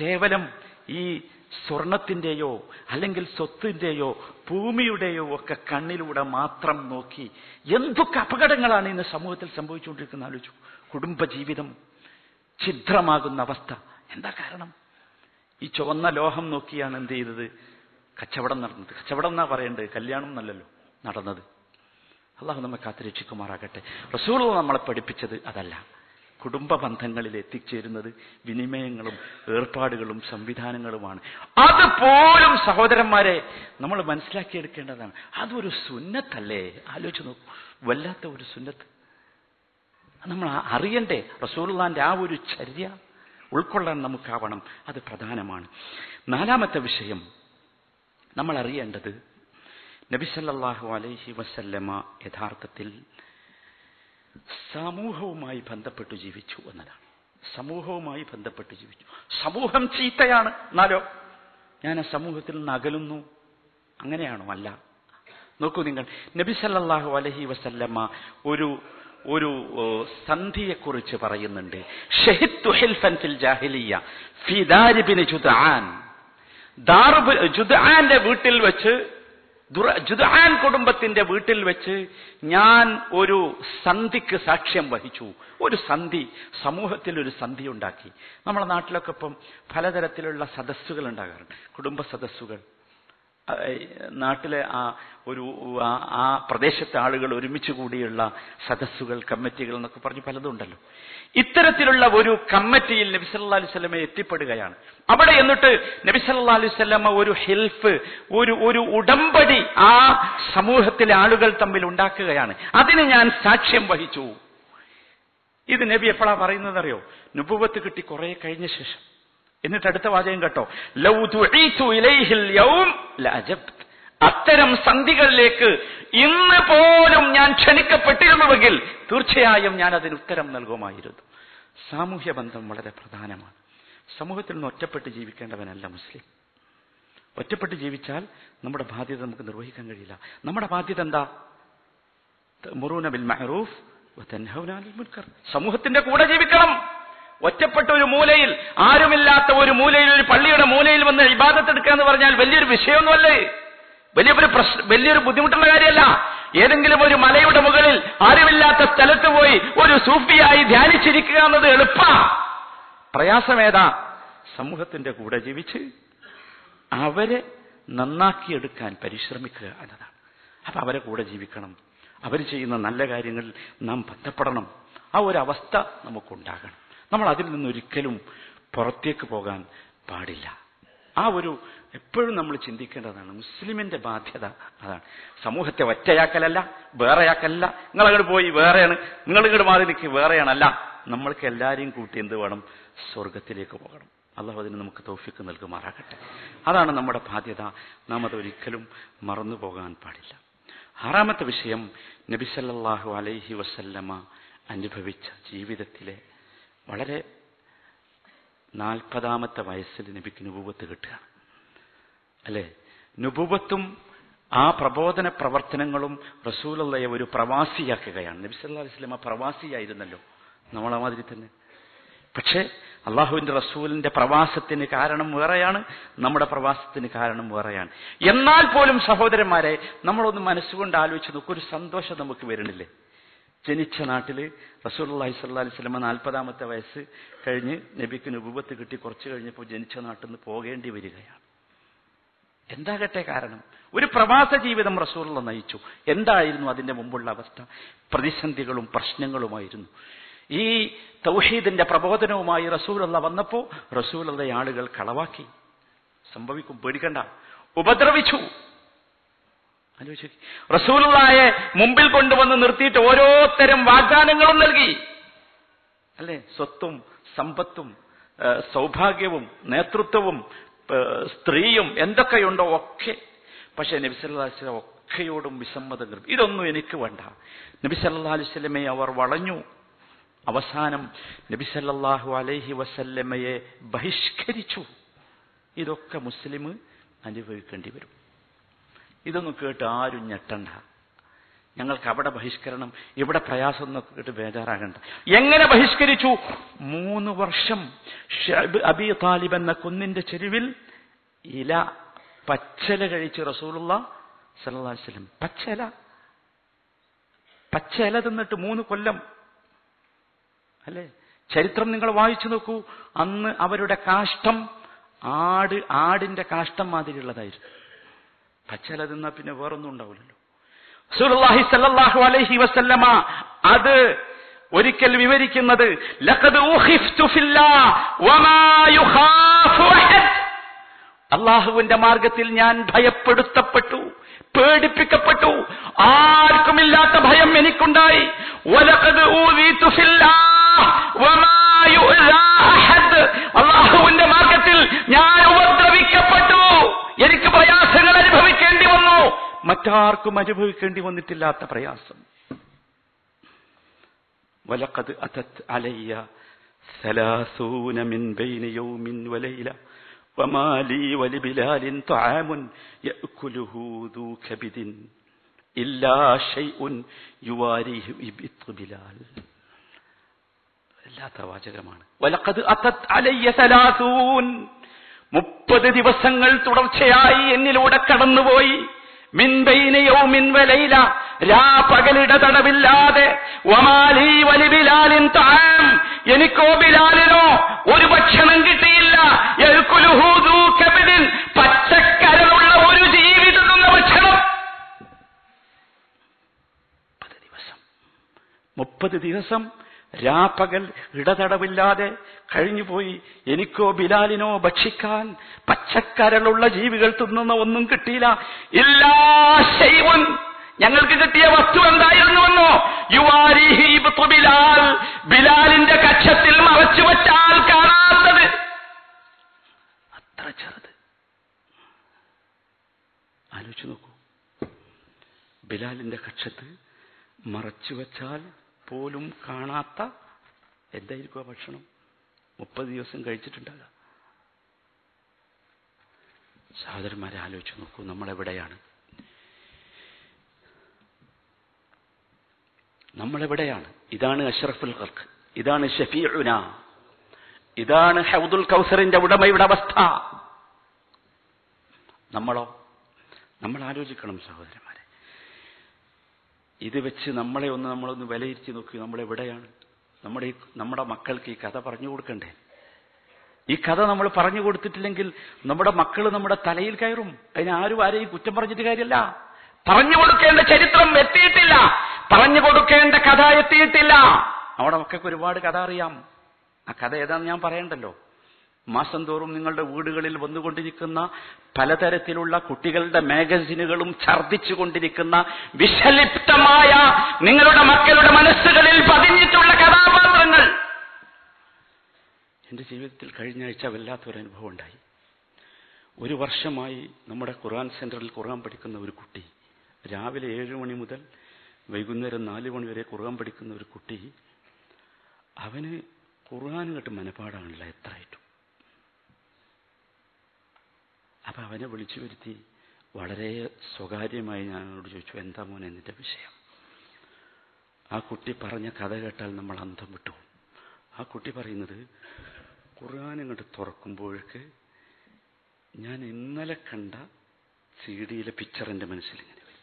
കേവലം ഈ സ്വർണത്തിന്റെയോ അല്ലെങ്കിൽ സ്വത്തിന്റെയോ ഭൂമിയുടെയോ ഒക്കെ കണ്ണിലൂടെ മാത്രം നോക്കി എന്തൊക്കെ അപകടങ്ങളാണ് ഇന്ന് സമൂഹത്തിൽ സംഭവിച്ചുകൊണ്ടിരിക്കുന്ന ആലോചിച്ചു. കുടുംബജീവിതം ഛിദ്രമാകുന്ന അവസ്ഥ. എന്താ കാരണം? ഈ ചുവന്ന ലോഹം നോക്കിയാണ് എന്ത് ചെയ്തത്? കച്ചവടം നടന്നത്. കച്ചവടം എന്നാ പറയേണ്ടത്? കല്യാണം എന്നല്ലല്ലോ നടന്നത്. അള്ളാഹു നമ്മെ കാത്തിരക്ഷിക്കുമാറാകട്ടെ. റസൂൾ നമ്മളെ പഠിപ്പിച്ചത് അതല്ല. കുടുംബ ബന്ധങ്ങളിൽ എത്തിച്ചേരുന്നത് വിനിമയങ്ങളും ഏർപ്പാടുകളും സംവിധാനങ്ങളുമാണ്. അതുപോലും സഹോദരന്മാരെ നമ്മൾ മനസ്സിലാക്കിയെടുക്കേണ്ടതാണ്. അതൊരു സുന്നത്തല്ലേ? ആലോചിച്ച് നോക്കൂ. വല്ലാത്ത ഒരു സുന്നത്ത്. നമ്മൾ അറിയണ്ടേ? റസൂലുള്ളാന്റെ ആ ഒരു ചര്യ ഉൾക്കൊള്ളാൻ നമുക്കാവണം. അത് പ്രധാനമാണ്. നാലാമത്തെ വിഷയം നമ്മൾ അറിയേണ്ടത് നബിസല്ലാഹു അലൈഹി വസല്ലമ യഥാർത്ഥത്തിൽ സമൂഹവുമായി ബന്ധപ്പെട്ട് ജീവിച്ചു എന്നതാണ്. സമൂഹവുമായി ബന്ധപ്പെട്ട് ജീവിച്ചു. സമൂഹം ചീത്തയാണ്. എന്നാലോ? ഞാൻ ആ സമൂഹത്തിൽ നിന്ന് അകലുന്നു. അങ്ങനെയാണോ? അല്ല. നോക്കൂ നിങ്ങൾ. നബി സല്ലല്ലാഹു അലൈഹി വസല്ലമ്മ ഒരു ഒരു സന്ധിയെക്കുറിച്ച് പറയുന്നുണ്ട്. ജുദാന്റെ ഫിൽ ജുദ്ആന്റെ വീട്ടിൽ വെച്ച് ജുദാൻ കുടുംബത്തിന്റെ വീട്ടിൽ വെച്ച് ഞാൻ ഒരു സന്ധിക്ക് സാക്ഷ്യം വഹിച്ചു. ഒരു സന്ധി സമൂഹത്തിൽ ഒരു സന്ധി ഉണ്ടാക്കി. നമ്മുടെ നാട്ടിലൊക്കെ ഇപ്പം പലതരത്തിലുള്ള സദസ്സുകൾ ഉണ്ടാകാറുണ്ട്. കുടുംബ സദസ്സുകൾ നാട്ടിലെ ആ ഒരു ആ- പ്രദേശത്തെ ആളുകൾ ഒരുമിച്ച് കൂടിയുള്ള സദസ്സുകൾ കമ്മിറ്റികൾ എന്നൊക്കെ പറഞ്ഞ് പലതും ഉണ്ടല്ലോ. ഇത്തരത്തിലുള്ള ഒരു കമ്മിറ്റിയിൽ നബി അലൈഹി സ്വലമെ എത്തിപ്പെടുകയാണ്. അവിടെ എന്നിട്ട് നബി അലൈഹി സ്വലമ ഒരു ഹെൽഫ് ഒരു ഒരു ഉടമ്പടി ആ സമൂഹത്തിലെ ആളുകൾ തമ്മിൽ ഉണ്ടാക്കുകയാണ്. അതിന് ഞാൻ സാക്ഷ്യം വഹിച്ചു. ഇത് നബി എപ്പോഴാ പറയുന്നത് അറിയോ നുപുവത്ത് കിട്ടി കുറെ കഴിഞ്ഞ ശേഷം. എന്നിട്ട് അടുത്ത വാചകം കേട്ടോ. ഇലൈഹിൽ യൗം അത്തരം സന്ധികളിലേക്ക് ഇന്ന് പോലും ഞാൻ ക്ഷണിക്കപ്പെട്ടിരുന്നുവെങ്കിൽ തീർച്ചയായും ഞാൻ അതിന് ഉത്തരം നൽകുമായിരുന്നു. സാമൂഹ്യ ബന്ധം വളരെ പ്രധാനമാണ്. സമൂഹത്തിൽ നിന്ന് ഒറ്റപ്പെട്ട് ജീവിക്കേണ്ടവനല്ല മുസ്ലിം. ഒറ്റപ്പെട്ട് ജീവിച്ചാൽ നമ്മുടെ ബാധ്യത നമുക്ക് നിർവഹിക്കാൻ കഴിയില്ല. നമ്മുടെ ബാധ്യത എന്താ? മുറൂന ബിൽ മുൻകർ. സമൂഹത്തിന്റെ കൂടെ ജീവിക്കണം. ഒറ്റപ്പെട്ട ഒരു മൂലയിൽ ആരുമില്ലാത്ത ഒരു മൂലയിൽ ഒരു പള്ളിയുടെ മൂലയിൽ വന്ന് ഇബാദത്തെടുക്കുക എന്ന് പറഞ്ഞാൽ വലിയൊരു വിഷയമൊന്നുമല്ലേ. വലിയൊരു പ്രശ്ന വലിയൊരു ബുദ്ധിമുട്ടുള്ള കാര്യമല്ല. ഏതെങ്കിലും ഒരു മലയുടെ മുകളിൽ ആരുമില്ലാത്ത സ്ഥലത്ത് പോയി ഒരു സൂഫിയായി ധ്യാനിച്ചിരിക്കുക എന്നത് എളുപ്പ. പ്രയാസമേതാ സമൂഹത്തിന്റെ കൂടെ ജീവിച്ച് അവരെ നന്നാക്കിയെടുക്കാൻ പരിശ്രമിക്കുക എന്നതാണ്. അപ്പൊ അവരെ കൂടെ ജീവിക്കണം. അവർ ചെയ്യുന്ന നല്ല കാര്യങ്ങളിൽ നാം ബന്ധപ്പെടണം. ആ ഒരു അവസ്ഥ നമുക്കുണ്ടാകണം. നമ്മൾ അതിൽ നിന്നൊരിക്കലും പുറത്തേക്ക് പോകാൻ പാടില്ല. ആ ഒരു എപ്പോഴും നമ്മൾ ചിന്തിക്കേണ്ടതാണ്. മുസ്ലിമിന്റെ ബാധ്യത അതാണ്. സമൂഹത്തെ ഒറ്റയാക്കലല്ല വേറെയാക്കലല്ല. നിങ്ങൾ അങ്ങോട്ട് പോയി വേറെയാണ്. നിങ്ങൾ ഇങ്ങോട്ട് മാറി നിൽക്കുക വേറെയാണല്ല. നമ്മൾക്ക് എല്ലാവരെയും കൂട്ടി എന്ത് വേണം? സ്വർഗത്തിലേക്ക് പോകണം. അള്ളാഹു അതിന് നമുക്ക് തോഫിക്ക് നൽകുമാറാകട്ടെ. അതാണ് നമ്മുടെ ബാധ്യത. നാം അത് ഒരിക്കലും മറന്നു പോകാൻ പാടില്ല. ആറാമത്തെ വിഷയം നബിസല്ലാഹു അലൈഹി വസല്ലമ അനുഭവിച്ച ജീവിതത്തിലെ വളരെ നാൽപ്പതാമത്തെ വയസ്സിൽ നബിക്ക് നുപൂവത്ത് കിട്ടുകയാണ് അല്ലേ? നുപൂവത്തും ആ പ്രബോധന പ്രവർത്തനങ്ങളും റസൂലുള്ളയെ ഒരു പ്രവാസിയാക്കുകയാണ്. നബി സല്ലാ അലൈഹി വസല്ലമ പ്രവാസിയായിരുന്നല്ലോ. നമ്മളെ മാതിരി തന്നെ. പക്ഷേ അള്ളാഹുവിന്റെ റസൂലിന്റെ പ്രവാസത്തിന് കാരണം വേറെയാണ് നമ്മുടെ പ്രവാസത്തിന് കാരണം വേറെയാണ്. എന്നാൽ പോലും സഹോദരന്മാരെ നമ്മളൊന്ന് മനസ്സുകൊണ്ട് ആലോചിച്ച് നോക്കും ഒരു സന്തോഷം നമുക്ക് വരുന്നില്ലേ ജനിച്ച നാട്ടിൽ സ്വല്ലല്ലാഹി അലൈഹി വസല്ലമ നാൽപ്പതാമത്തെ വയസ്സ് കഴിഞ്ഞ് നബിക്ക് നുബുവത്ത് കിട്ടി. കുറച്ച് കഴിഞ്ഞപ്പോൾ ജനിച്ച നാട്ടിൽ നിന്ന് പോകേണ്ടി വരികയാണ്. എന്താകട്ടെ കാരണം? ഒരു പ്രവാസ ജീവിതം റസൂലുള്ള നയിച്ചു. എന്തായിരുന്നു അതിന്റെ മുമ്പുള്ള അവസ്ഥ? പ്രതിസന്ധികളും പ്രശ്നങ്ങളുമായിരുന്നു. ഈ തൗഹീദിന്റെ പ്രബോധനവുമായി റസൂലുള്ള വന്നപ്പോൾ റസൂലുള്ള ആളുകൾ കളവാക്കി. സംഭവിക്കും പേടിക്കണ്ട. ഉപദ്രവിച്ചു. ആലോചിച്ചു മുമ്പിൽ കൊണ്ടുവന്ന് നിർത്തിയിട്ട് ഓരോരുത്തരും വാഗ്ദാനങ്ങളും നൽകി. അല്ലെ? സ്വത്തും സമ്പത്തും സൗഭാഗ്യവും നേതൃത്വവും സ്ത്രീയും എന്തൊക്കെയുണ്ടോ ഒക്കെ. പക്ഷെ നബി സല്ലല്ലാഹു അലൈഹി വസല്ലം ഒക്കെയോടും വിസമ്മതം കരുതി ഇതൊന്നും എനിക്ക് വേണ്ട. നബി സല്ലല്ലാഹു അലൈഹി വസല്ലമയെ അവർ വളഞ്ഞു. അവസാനം നബി സല്ലല്ലാഹു അലൈഹി വസല്ലമയെ ബഹിഷ്കരിച്ചു. ഇതൊക്കെ മുസ്ലിം അനുഭവിക്കേണ്ടി വരും. ഇതൊന്നും കേട്ട് ആരും ഞെട്ടണ്ട. ഞങ്ങൾക്ക് അവിടെ ബഹിഷ്കരണം ഇവിടെ പ്രയാസം എന്നൊക്കെ കേട്ട് ബേജാറാകണ്ട. എങ്ങനെ ബഹിഷ്കരിച്ചു? മൂന്ന് വർഷം അബി താലിബ് എന്ന കുന്നിന്റെ ചെരുവിൽ ഇല പച്ചല കഴിച്ച് റസൂലുള്ള സല്ലാസ്ലം പച്ചല. പച്ചല തിന്നിട്ട് മൂന്ന് കൊല്ലം. അല്ലേ? ചരിത്രം നിങ്ങൾ വായിച്ചു നോക്കൂ. അന്ന് അവരുടെ കാഷ്ടം ആട് ആടിന്റെ കാഷ്ടം മാതിരിയുള്ളതായിരുന്നു. പച്ചല തിന്നാ പിന്നെ വേറൊന്നും ഉണ്ടാവില്ലല്ലോ. റസൂലുള്ളാഹി സല്ലല്ലാഹു അലൈഹി വസല്ലമ അത് ഒരിക്കൽ വിവരിക്കുന്നത് അള്ളാഹുവിന്റെ മാർഗത്തിൽ ഞാൻ ഭയപ്പെടുത്തപ്പെട്ടു പേടിപ്പിക്കപ്പെട്ടു. ആർക്കുമില്ലാത്ത ഭയം എനിക്കുണ്ടായി. അള്ളാഹുവിന്റെ മാർഗത്തിൽ ഞാൻ ഉപദ്രവിക്കപ്പെട്ടു. എനിക്ക് പ്രയാസങ്ങൾ അനുഭവിക്കേണ്ടി വന്നു മറ്റാർക്കും അനുഭവിക്കേണ്ടി വന്നിട്ടില്ലാത്ത പ്രയാസം വലഖദ് അതത് അലയ്യ ثلاثون من بين يوم وليلة وما لي ولبلال طعام يأكله ذو كبد إلا شيء يواريه إبط بلال വല്ലാത്ത വാചകമാണ് വലക്കത് അത്തത് അലയ്യ സലാസൂൻ മുപ്പത് ദിവസങ്ങൾ തുടർച്ചയായി എന്നിലൂടെ കടന്നുപോയി. മിൻബൈനയോ മിൻവലയില രാ പകലിട തടവില്ലാതെ വമാലി വലി ബിലാലിൻ താം എനിക്കോ ബിലാലിനോ ഒരു ഭക്ഷണം കിട്ടിയില്ല. പച്ചക്കരളുള്ള ഒരു ജീവി ഭക്ഷണം. മുപ്പത് ദിവസം. മുപ്പത് ദിവസം രാപ്പകൽ ഇടതടവില്ലാതെ കഴിഞ്ഞുപോയി. എനിക്കോ ബിലാലിനോ ഭക്ഷിക്കാൻ പച്ചക്കരളുള്ള ജീവികൾ തിന്നുന്ന ഒന്നും കിട്ടിയില്ല. എല്ലാ ഞങ്ങൾക്ക് കിട്ടിയ വസ്തു എന്തായിരുന്നുവെന്നോ യുവാരിഹി ഇബ്തു ബിലാൽ ബിലാലിന്റെ കക്ഷത്തിൽ മറച്ചു വച്ചാൽ കാണാത്തത്. അത്ര ചെറുത്. ആലോചിച്ചു നോക്കൂ. ബിലാലിന്റെ കക്ഷത്ത് മറച്ചു വച്ചാൽ പോലും കാണാത്ത എന്തായിരിക്കും ആ ഭക്ഷണം? മുപ്പത് ദിവസം കഴിച്ചിട്ടുണ്ടാകുക സഹോദരന്മാരെ ആലോചിച്ച് നോക്കൂ നമ്മളെവിടെയാണ്? നമ്മളെവിടെയാണ്? ഇതാണ് അഷ്റഫുൽ ഖൽഖ് ഇതാണ് ഷഫീഉന ഇതാണ് ഹൗദുൽ കൗസറിന്റെ ഉടമയുടെ അവസ്ഥ. നമ്മളോ? നമ്മൾ ആലോചിക്കണം സഹോദരന്മാരെ. ഇത് വെച്ച് നമ്മളെ ഒന്ന് നമ്മളൊന്ന് വിലയിരുത്തി നോക്കി നമ്മൾ എവിടെയാണ്? നമ്മുടെ ഈ നമ്മുടെ മക്കൾക്ക് ഈ കഥ പറഞ്ഞു കൊടുക്കണ്ടേ? ഈ കഥ നമ്മൾ പറഞ്ഞു കൊടുത്തിട്ടില്ലെങ്കിൽ നമ്മുടെ മക്കൾ നമ്മുടെ തലയിൽ കയറും. അതിന് ആരും ആരെയും കുറ്റം പറഞ്ഞിട്ട് കാര്യമല്ല പറഞ്ഞു കൊടുക്കേണ്ട ചരിത്രം എത്തിയിട്ടില്ല. പറഞ്ഞു കൊടുക്കേണ്ട കഥ എത്തിയിട്ടില്ല. നമ്മുടെ മക്കൾക്ക് ഒരുപാട് കഥ അറിയാം. ആ കഥ ഏതാണെന്ന് ഞാൻ പറയണ്ടല്ലോ? മാസം തോറും നിങ്ങളുടെ വീടുകളിൽ വന്നുകൊണ്ടിരിക്കുന്ന പലതരത്തിലുള്ള കുട്ടികളുടെ മാഗസിനുകളും ഛർദ്ദിച്ചു കൊണ്ടിരിക്കുന്ന വിഷലിപ്തമായ നിങ്ങളുടെ മക്കളുടെ മനസ്സുകളിൽ പതിഞ്ഞിട്ടുള്ള കഥാപാത്രങ്ങൾ. എന്റെ ജീവിതത്തിൽ കഴിഞ്ഞ ആഴ്ച വല്ലാത്തൊരു അനുഭവം ഉണ്ടായി. ഒരു വർഷമായി നമ്മുടെ ഖുർആൻ സെന്ററിൽ ഖുർആൻ പഠിക്കുന്ന ഒരു കുട്ടി രാവിലെ ഏഴ് മണി മുതൽ വൈകുന്നേരം നാല് മണി വരെ ഖുർആൻ പഠിക്കുന്ന ഒരു കുട്ടി അവന് ഖുർആൻ കേട്ട് മനപ്പാടാണല്ലോ എത്രയായിട്ടും. അപ്പൊ അവനെ വിളിച്ചു വരുത്തി. വളരെ സ്വകാര്യമായി ഞാൻ അവനോട് ചോദിച്ചു എന്താ മോൻ നിന്റെ വിഷയം? ആ കുട്ടി പറഞ്ഞ കഥ കേട്ടാൽ നമ്മൾ അന്തം വിട്ടു. ആ കുട്ടി പറയുന്നത് ഖുർആൻ ഇങ്ങോട്ട് തുറക്കുമ്പോഴേക്ക് ഞാൻ ഇന്നലെ കണ്ട സീഡിയിലെ പിക്ചർ എന്റെ മനസ്സിൽ ഇങ്ങനെ വരും.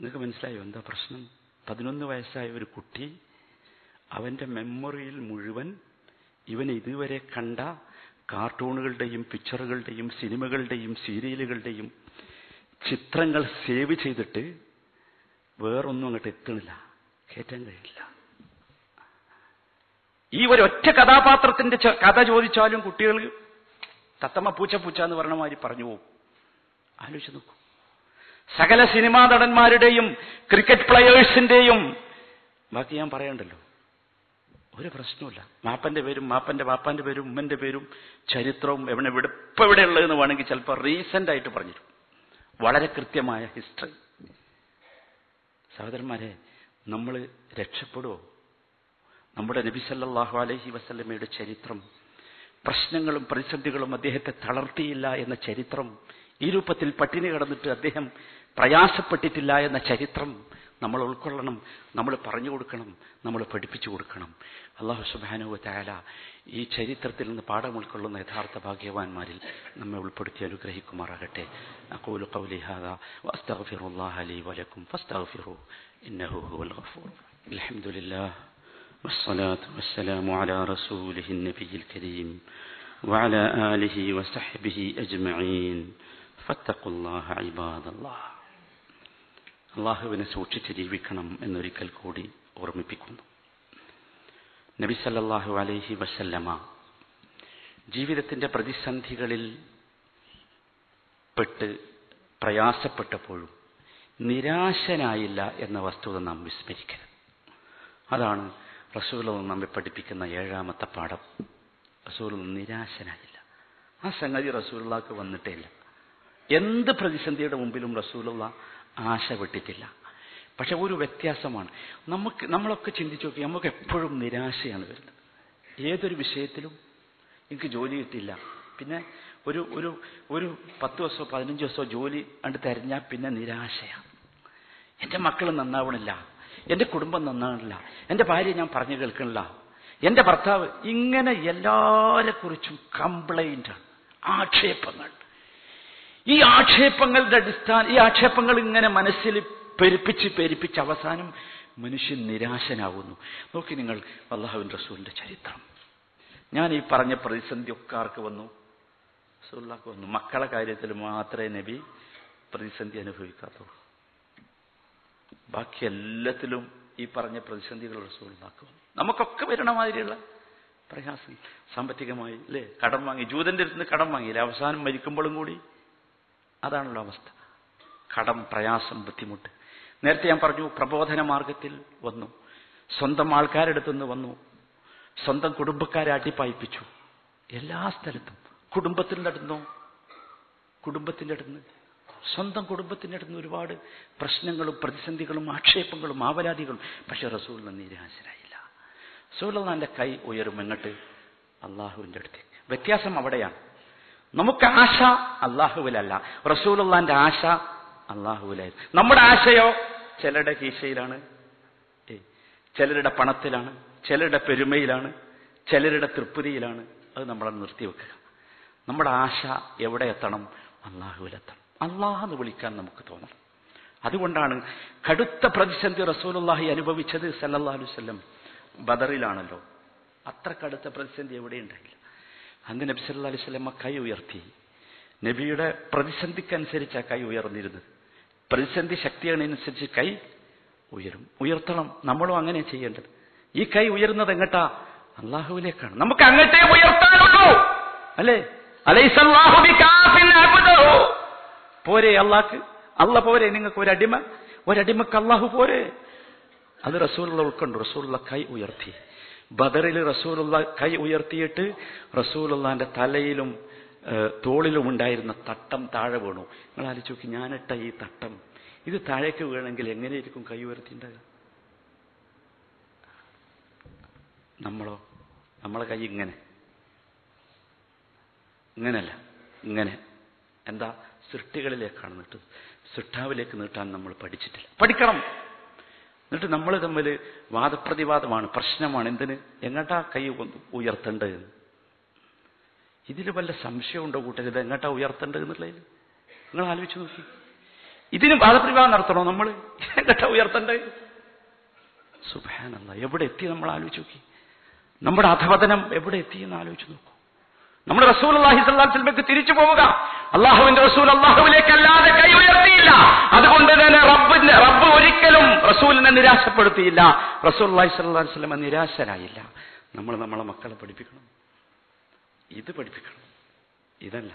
നിങ്ങൾക്ക് മനസ്സിലായോ എന്താ പ്രശ്നം? പതിനൊന്ന് വയസ്സായ ഒരു കുട്ടി അവന്റെ മെമ്മറിയിൽ മുഴുവൻ ഇവൻ ഇതുവരെ കണ്ട കാർട്ടൂണുകളുടെയും പിക്ചറുകളുടെയും സിനിമകളുടെയും സീരിയലുകളുടെയും ചിത്രങ്ങൾ സേവ് ചെയ്തിട്ട് വേറൊന്നും അങ്ങോട്ട് എത്തണില്ല. കയറ്റാൻ കഴിയില്ല. ഈ ഒരു ഒറ്റ കഥാപാത്രത്തിന്റെ കഥ ചോദിച്ചാലും കുട്ടികൾ തത്തമ്മ പൂച്ച പൂച്ച എന്ന് പറഞ്ഞ മാതിരി പറഞ്ഞു പോകും ആലോചിച്ച് നോക്കൂ. സകല സിനിമാ നടന്മാരുടെയും ക്രിക്കറ്റ് പ്ലെയേഴ്സിന്റെയും ബാക്കി ഞാൻ പറയണ്ടല്ലോ. ഒരു പ്രശ്നമില്ല മാപ്പന്റെ പേരും മാപ്പന്റെ വാപ്പാന്റെ പേരും ഉമ്മന്റെ പേരും ചരിത്രവും എവിടെ എവിടെ ഇപ്പൊ എവിടെ ഉള്ളതെന്ന് വേണമെങ്കിൽ ചിലപ്പോൾ റീസെന്റ് ആയിട്ട് പറഞ്ഞിരും വളരെ കൃത്യമായ ഹിസ്റ്ററി സഹോദരന്മാരെ നമ്മൾ രക്ഷപ്പെടുമോ നമ്മുടെ നബി സല്ലല്ലാഹു അലൈഹി വസല്ലമയുടെ ചരിത്രം പ്രശ്നങ്ങളും പ്രതിസന്ധികളും അദ്ദേഹത്തെ തളർത്തിയില്ല എന്ന ചരിത്രം ഈ രൂപത്തിൽ പട്ടിണി കടന്നിട്ട് അദ്ദേഹം പ്രയാസപ്പെട്ടിട്ടില്ല എന്ന ചരിത്രം നമ്മൾ ഉൾക്കൊള്ളണം നമ്മൾ പറഞ്ഞു കൊടുക്കണം നമ്മൾ പഠിപ്പിച്ചു കൊടുക്കണം അള്ളാഹു സുബാനുവ താല ഈ ചരിത്രത്തിൽ നിന്ന് പാഠം ഉൾക്കൊള്ളുന്ന യഥാർത്ഥ ഭാഗ്യവാന്മാരിൽ നമ്മെ ഉൾപ്പെടുത്തി അനുഗ്രഹിക്കുമാറാകട്ടെ അഖൂലു ഖൗലി ഹാദാ വഅസ്തഗ്ഫിറുല്ലാഹ ലീ വലക്കും ഫസ്തഗ്ഫിറു ഇന്നഹു ഹുവൽ ഗഫൂർ അൽഹംദുലില്ലാഹ് والصلاة والسلام على رسوله النبي الكريم وعلى آله وصحبه أجمعين فاتقوا الله عباد الله അള്ളാഹുവിനെ സൂക്ഷിച്ച് ജീവിക്കണം എന്നൊരിക്കൽ കൂടി ഓർമ്മിപ്പിക്കുന്നു. നബിസല്ലാഹു അലൈഹി വസല്ലമ ജീവിതത്തിന്റെ പ്രതിസന്ധികളിൽ പെട്ട് പ്രയാസപ്പെട്ടപ്പോഴും നിരാശനായില്ല എന്ന വസ്തുത നാം വിസ്മരിക്കരുത്. അതാണ് റസൂൽ നമ്മെ പഠിപ്പിക്കുന്ന ഏഴാമത്തെ പാഠം. റസൂൽ നിരാശനായില്ല. ആ സംഗതി റസൂലുള്ളാക്ക് വന്നിട്ടേ ഇല്ല. എന്ത് പ്രതിസന്ധിയുടെ മുമ്പിലും റസൂലുള്ള ആശ വിട്ടിട്ടില്ല പക്ഷെ ഒരു വ്യത്യാസമാണ്. നമുക്ക് നമ്മളൊക്കെ ചിന്തിച്ചു നോക്കി നമുക്ക് എപ്പോഴും നിരാശയാണ് വരുന്നത്. ഏതൊരു വിഷയത്തിലും എനിക്ക് ജോലി കിട്ടില്ല പിന്നെ ഒരു ഒരു ഒരു പത്ത് ദിവസമോ പതിനഞ്ച് ദിവസമോ ജോലി കണ്ട് തിരഞ്ഞാൽ പിന്നെ നിരാശയാണ് എന്റെ മക്കൾ നന്നാവണില്ല. എന്റെ കുടുംബം നന്നാവണില്ല. എന്റെ ഭാര്യ ഞാൻ പറഞ്ഞു കേൾക്കണില്ല. എന്റെ ഭർത്താവ് ഇങ്ങനെ എല്ലാവരെക്കുറിച്ചും കംപ്ലൈന്റാണ് ആക്ഷേപങ്ങൾ. ഈ ആക്ഷേപങ്ങളുടെ അടിസ്ഥാന ഈ ആക്ഷേപങ്ങൾ ഇങ്ങനെ മനസ്സിൽ പെരുപ്പിച്ച് പെരുപ്പിച്ച് അവസാനം മനുഷ്യൻ നിരാശനാവുന്നു. നോക്കി നിങ്ങൾ അള്ളാഹുവിൻ റസൂലിന്റെ ചരിത്രം. ഞാൻ ഈ പറഞ്ഞ പ്രതിസന്ധി ഒക്കെ ആർക്ക് വന്നു? റസൂല്ലാക്ക് വന്നു. മക്കളെ കാര്യത്തിൽ മാത്രമേ നബി പ്രതിസന്ധി അനുഭവിക്കാത്തുള്ളൂ. ബാക്കി എല്ലാത്തിലും ഈ പറഞ്ഞ പ്രതിസന്ധികൾ റസൂലുള്ളാക്കും നമുക്കൊക്കെ വരണ മാതിരിയുള്ള പ്രയാസം സാമ്പത്തികമായി അല്ലേ? കടം വാങ്ങി ജൂതന്റെ അടുത്ത് നിന്ന് കടം വാങ്ങിയില്ലേ? അവസാനം മരിക്കുമ്പോഴും കൂടി അതാണല്ലോ അവസ്ഥ. കടം പ്രയാസം ബുദ്ധിമുട്ട്. നേരത്തെ ഞാൻ പറഞ്ഞു പ്രബോധന മാർഗത്തിൽ വന്നു. സ്വന്തം ആൾക്കാരെടുത്തു നിന്ന് വന്നു. സ്വന്തം കുടുംബക്കാരെ അട്ടിപ്പായിപ്പിച്ചു എല്ലാ സ്ഥലത്തും. കുടുംബത്തിന്റെ അടുത്തുനിന്നോ കുടുംബത്തിന്റെ അടുത്തുനിന്ന് സ്വന്തം കുടുംബത്തിന്റെ അടുത്തുനിന്ന് ഒരുപാട് പ്രശ്നങ്ങളും പ്രതിസന്ധികളും ആക്ഷേപങ്ങളും ആവലാതികളും പക്ഷെ റസൂലിന് നിരാശരായില്ല. റസൂലിന്റെ കൈ ഉയരും എങ്ങോട്ട് അള്ളാഹുവിന്റെ അടുത്തേക്ക്. വ്യത്യാസം അവിടെയാണ്. നമുക്ക് ആശ അള്ളാഹുവിലല്ല റസൂലുള്ളാന്റെ ആശ അള്ളാഹുവിലായിരുന്നു നമ്മുടെ ആശയോ ചിലരുടെ കീശയിലാണ്. ചിലരുടെ പണത്തിലാണ്. ചിലരുടെ പെരുമയിലാണ്. ചിലരുടെ തൃപ്തിയിലാണ്. അത് നമ്മളെ നിർത്തിവെക്കുക. നമ്മുടെ ആശ എവിടെ എത്തണം? അള്ളാഹുവിലെത്തണം അള്ളാഹ് എന്ന് വിളിക്കാൻ നമുക്ക് തോന്നണം. അതുകൊണ്ടാണ് കടുത്ത പ്രതിസന്ധി റസൂലുള്ളാഹി അനുഭവിച്ചത് സല്ലല്ലാഹു അലൈഹി വസല്ലം ബദറിലാണല്ലോ. അത്ര കടുത്ത പ്രതിസന്ധി എവിടെ എവിടെയുണ്ടായില്ല അന്ന് നബി സല്ലാ അലൈഹി വസല്ലം കൈ ഉയർത്തി. നബിയുടെ പ്രതിസന്ധിക്കനുസരിച്ച് ആ കൈ ഉയർന്നിരുന്നത്. പ്രതിസന്ധി ശക്തിയാണനുസരിച്ച് കൈ ഉയരും. ഉയർത്തണം. നമ്മളും അങ്ങനെ ചെയ്യേണ്ടത്. ഈ കൈ ഉയരുന്നത് എങ്ങട്ടാ? അള്ളാഹുവിലേക്കാണ് നമുക്ക് അങ്ങട്ടേ ഉയർത്താനുള്ളൂ. അല്ലേ? പോരെ അള്ളാഹ് അല്ല പോരെ നിങ്ങൾക്ക് ഒരടിമ? ഒരടിമക്ക് അള്ളാഹു പോരെ? അത് റസൂലുള്ള ഉൾക്കൊണ്ടു. റസൂലുള്ള കൈ ഉയർത്തി. ബദറിൽ റസൂലുള്ള കൈ ഉയർത്തിയിട്ട് റസൂലുള്ളാന്റെ തലയിലും തോളിലും ഉണ്ടായിരുന്ന തട്ടം താഴെ വീണു. നിങ്ങൾ ആലോചിച്ച് നോക്കി ഞാനിട്ട ഈ തട്ടം. ഇത് താഴേക്ക് വീണെങ്കിൽ എങ്ങനെയായിരിക്കും കൈ ഉയർത്തിണ്ടാകുക നമ്മളോ? നമ്മളെ കൈ ഇങ്ങനെ. ഇങ്ങനല്ല ഇങ്ങനെ. എന്താ? സൃഷ്ടികളിലേക്കാണ് നീട്ടുന്നത്. സൃഷ്ടാവിലേക്ക് നീട്ടാൻ നമ്മൾ പഠിച്ചിട്ടില്ല. പഠിക്കണം. എന്നിട്ട് നമ്മൾ തമ്മിൽ വാദപ്രതിവാദമാണ് പ്രശ്നമാണ്. എന്തിന്? എങ്ങട്ടാ കൈ ഉയർത്തേണ്ടത് ഇതിൽ വല്ല സംശയമുണ്ടോ കൂട്ടർ ഇത് എങ്ങട്ടാ ഉയർത്തേണ്ടത് എന്നുള്ളതിൽ നിങ്ങൾ ആലോചിച്ച് നോക്കി. ഇതിന് വാദപ്രതിവാദം നടത്തണോ നമ്മൾ എങ്ങട്ടാ ഉയർത്തേണ്ടത് സുഭാനന്ദ എവിടെ എത്തി നമ്മൾ ആലോചിച്ച് നോക്കി. നമ്മുടെ അധപതനം എവിടെ എത്തി എന്ന് ആലോചിച്ച് നോക്കൂ. നമ്മൾ റസൂൽ അള്ളാഹി സ്വല്ലാസ്ലമക്ക് തിരിച്ചു പോവുക. അള്ളാഹുവിന്റെ റസൂൽ അള്ളാഹുവിലേക്ക് അല്ലാതെ കൈ ഉയർത്തിയില്ല അതുകൊണ്ട് തന്നെ റബ്ബിന്റെ റബ്ബ് ഒരിക്കലും റസൂലിനെ നിരാശപ്പെടുത്തിയില്ല. റസൂൽ അള്ളാഹി സ്വല്ലാ വസ്ലമ നിരാശരായില്ല. നമ്മൾ നമ്മളെ മക്കളെ പഠിപ്പിക്കണം. ഇത് പഠിപ്പിക്കണം. ഇതല്ല.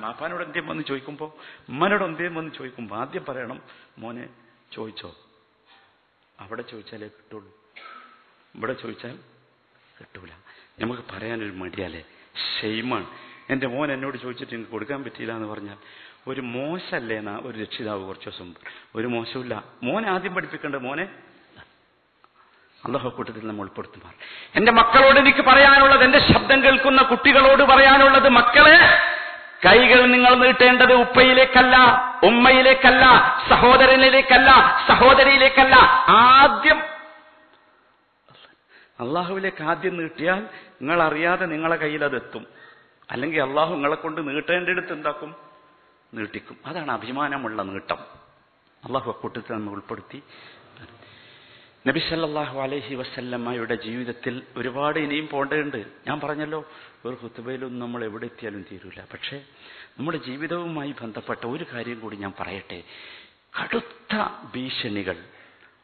മാപ്പാനോട് എന്തേം വന്ന് ചോദിക്കുമ്പോൾ ഉമ്മനോട് എന്തേം വന്ന് ചോദിക്കുമ്പോൾ ആദ്യം പറയണം മോനെ ചോദിച്ചോ? അവിടെ ചോദിച്ചാലേ കിട്ടുള്ളൂ. ഇവിടെ ചോദിച്ചാൽ കിട്ടൂല. നമുക്ക് പറയാനൊരു മടിയാലേ. ഷെയ്മാണ് എന്റെ മോൻ എന്നോട് ചോദിച്ചിട്ട് എനിക്ക് കൊടുക്കാൻ പറ്റിയില്ല എന്ന് പറഞ്ഞാൽ ഒരു മോശമല്ലേ എന്നാ ഒരു രക്ഷിതാവ് കുറച്ച് ദിവസം ഒരു മോശമില്ല മോനെ ആദ്യം പഠിപ്പിക്കേണ്ട മോനെ. അള്ളാഹു കൂട്ടത്തിൽ നമ്മൾ ഉൾപ്പെടുത്തുമാർ. എന്റെ മക്കളോട് എനിക്ക് പറയാനുള്ളത് എന്റെ ശബ്ദം കേൾക്കുന്ന കുട്ടികളോട് പറയാനുള്ളത് മക്കളെ കൈകൾ നിങ്ങൾ നീട്ടേണ്ടത് ഉപ്പയിലേക്കല്ല ഉമ്മയിലേക്കല്ല സഹോദരനിലേക്കല്ല സഹോദരിയിലേക്കല്ല. ആദ്യം അള്ളാഹുവിലേക്ക് ആദ്യം നീട്ടിയാൽ നിങ്ങൾ അറിയാതെ നിങ്ങളെ കയ്യിൽ അതെത്തും. അല്ലെങ്കിൽ അള്ളാഹു നിങ്ങളെ കൊണ്ട് നീട്ടേണ്ടടുത്ത് എന്താക്കും? നീട്ടിക്കും. അതാണ് അഭിമാനമുള്ള നീട്ടം. അള്ളാഹു അക്കൂട്ടത്തിൽ നമ്മൾ ഉൾപ്പെടുത്തി. നബി സല്ലല്ലാഹു അലൈഹി വസല്ലമ്മയുടെ ജീവിതത്തിൽ ഒരുപാട് ഇനിയും പോണ്ടതുണ്ട് ഞാൻ പറഞ്ഞല്ലോ ഒരു ഹുത്തുബയിലൊന്നും നമ്മൾ എവിടെ എത്തിയാലും തീരൂല. പക്ഷേ നമ്മുടെ ജീവിതവുമായി ബന്ധപ്പെട്ട ഒരു കാര്യം കൂടി ഞാൻ പറയട്ടെ. കടുത്ത ഭീഷണികൾ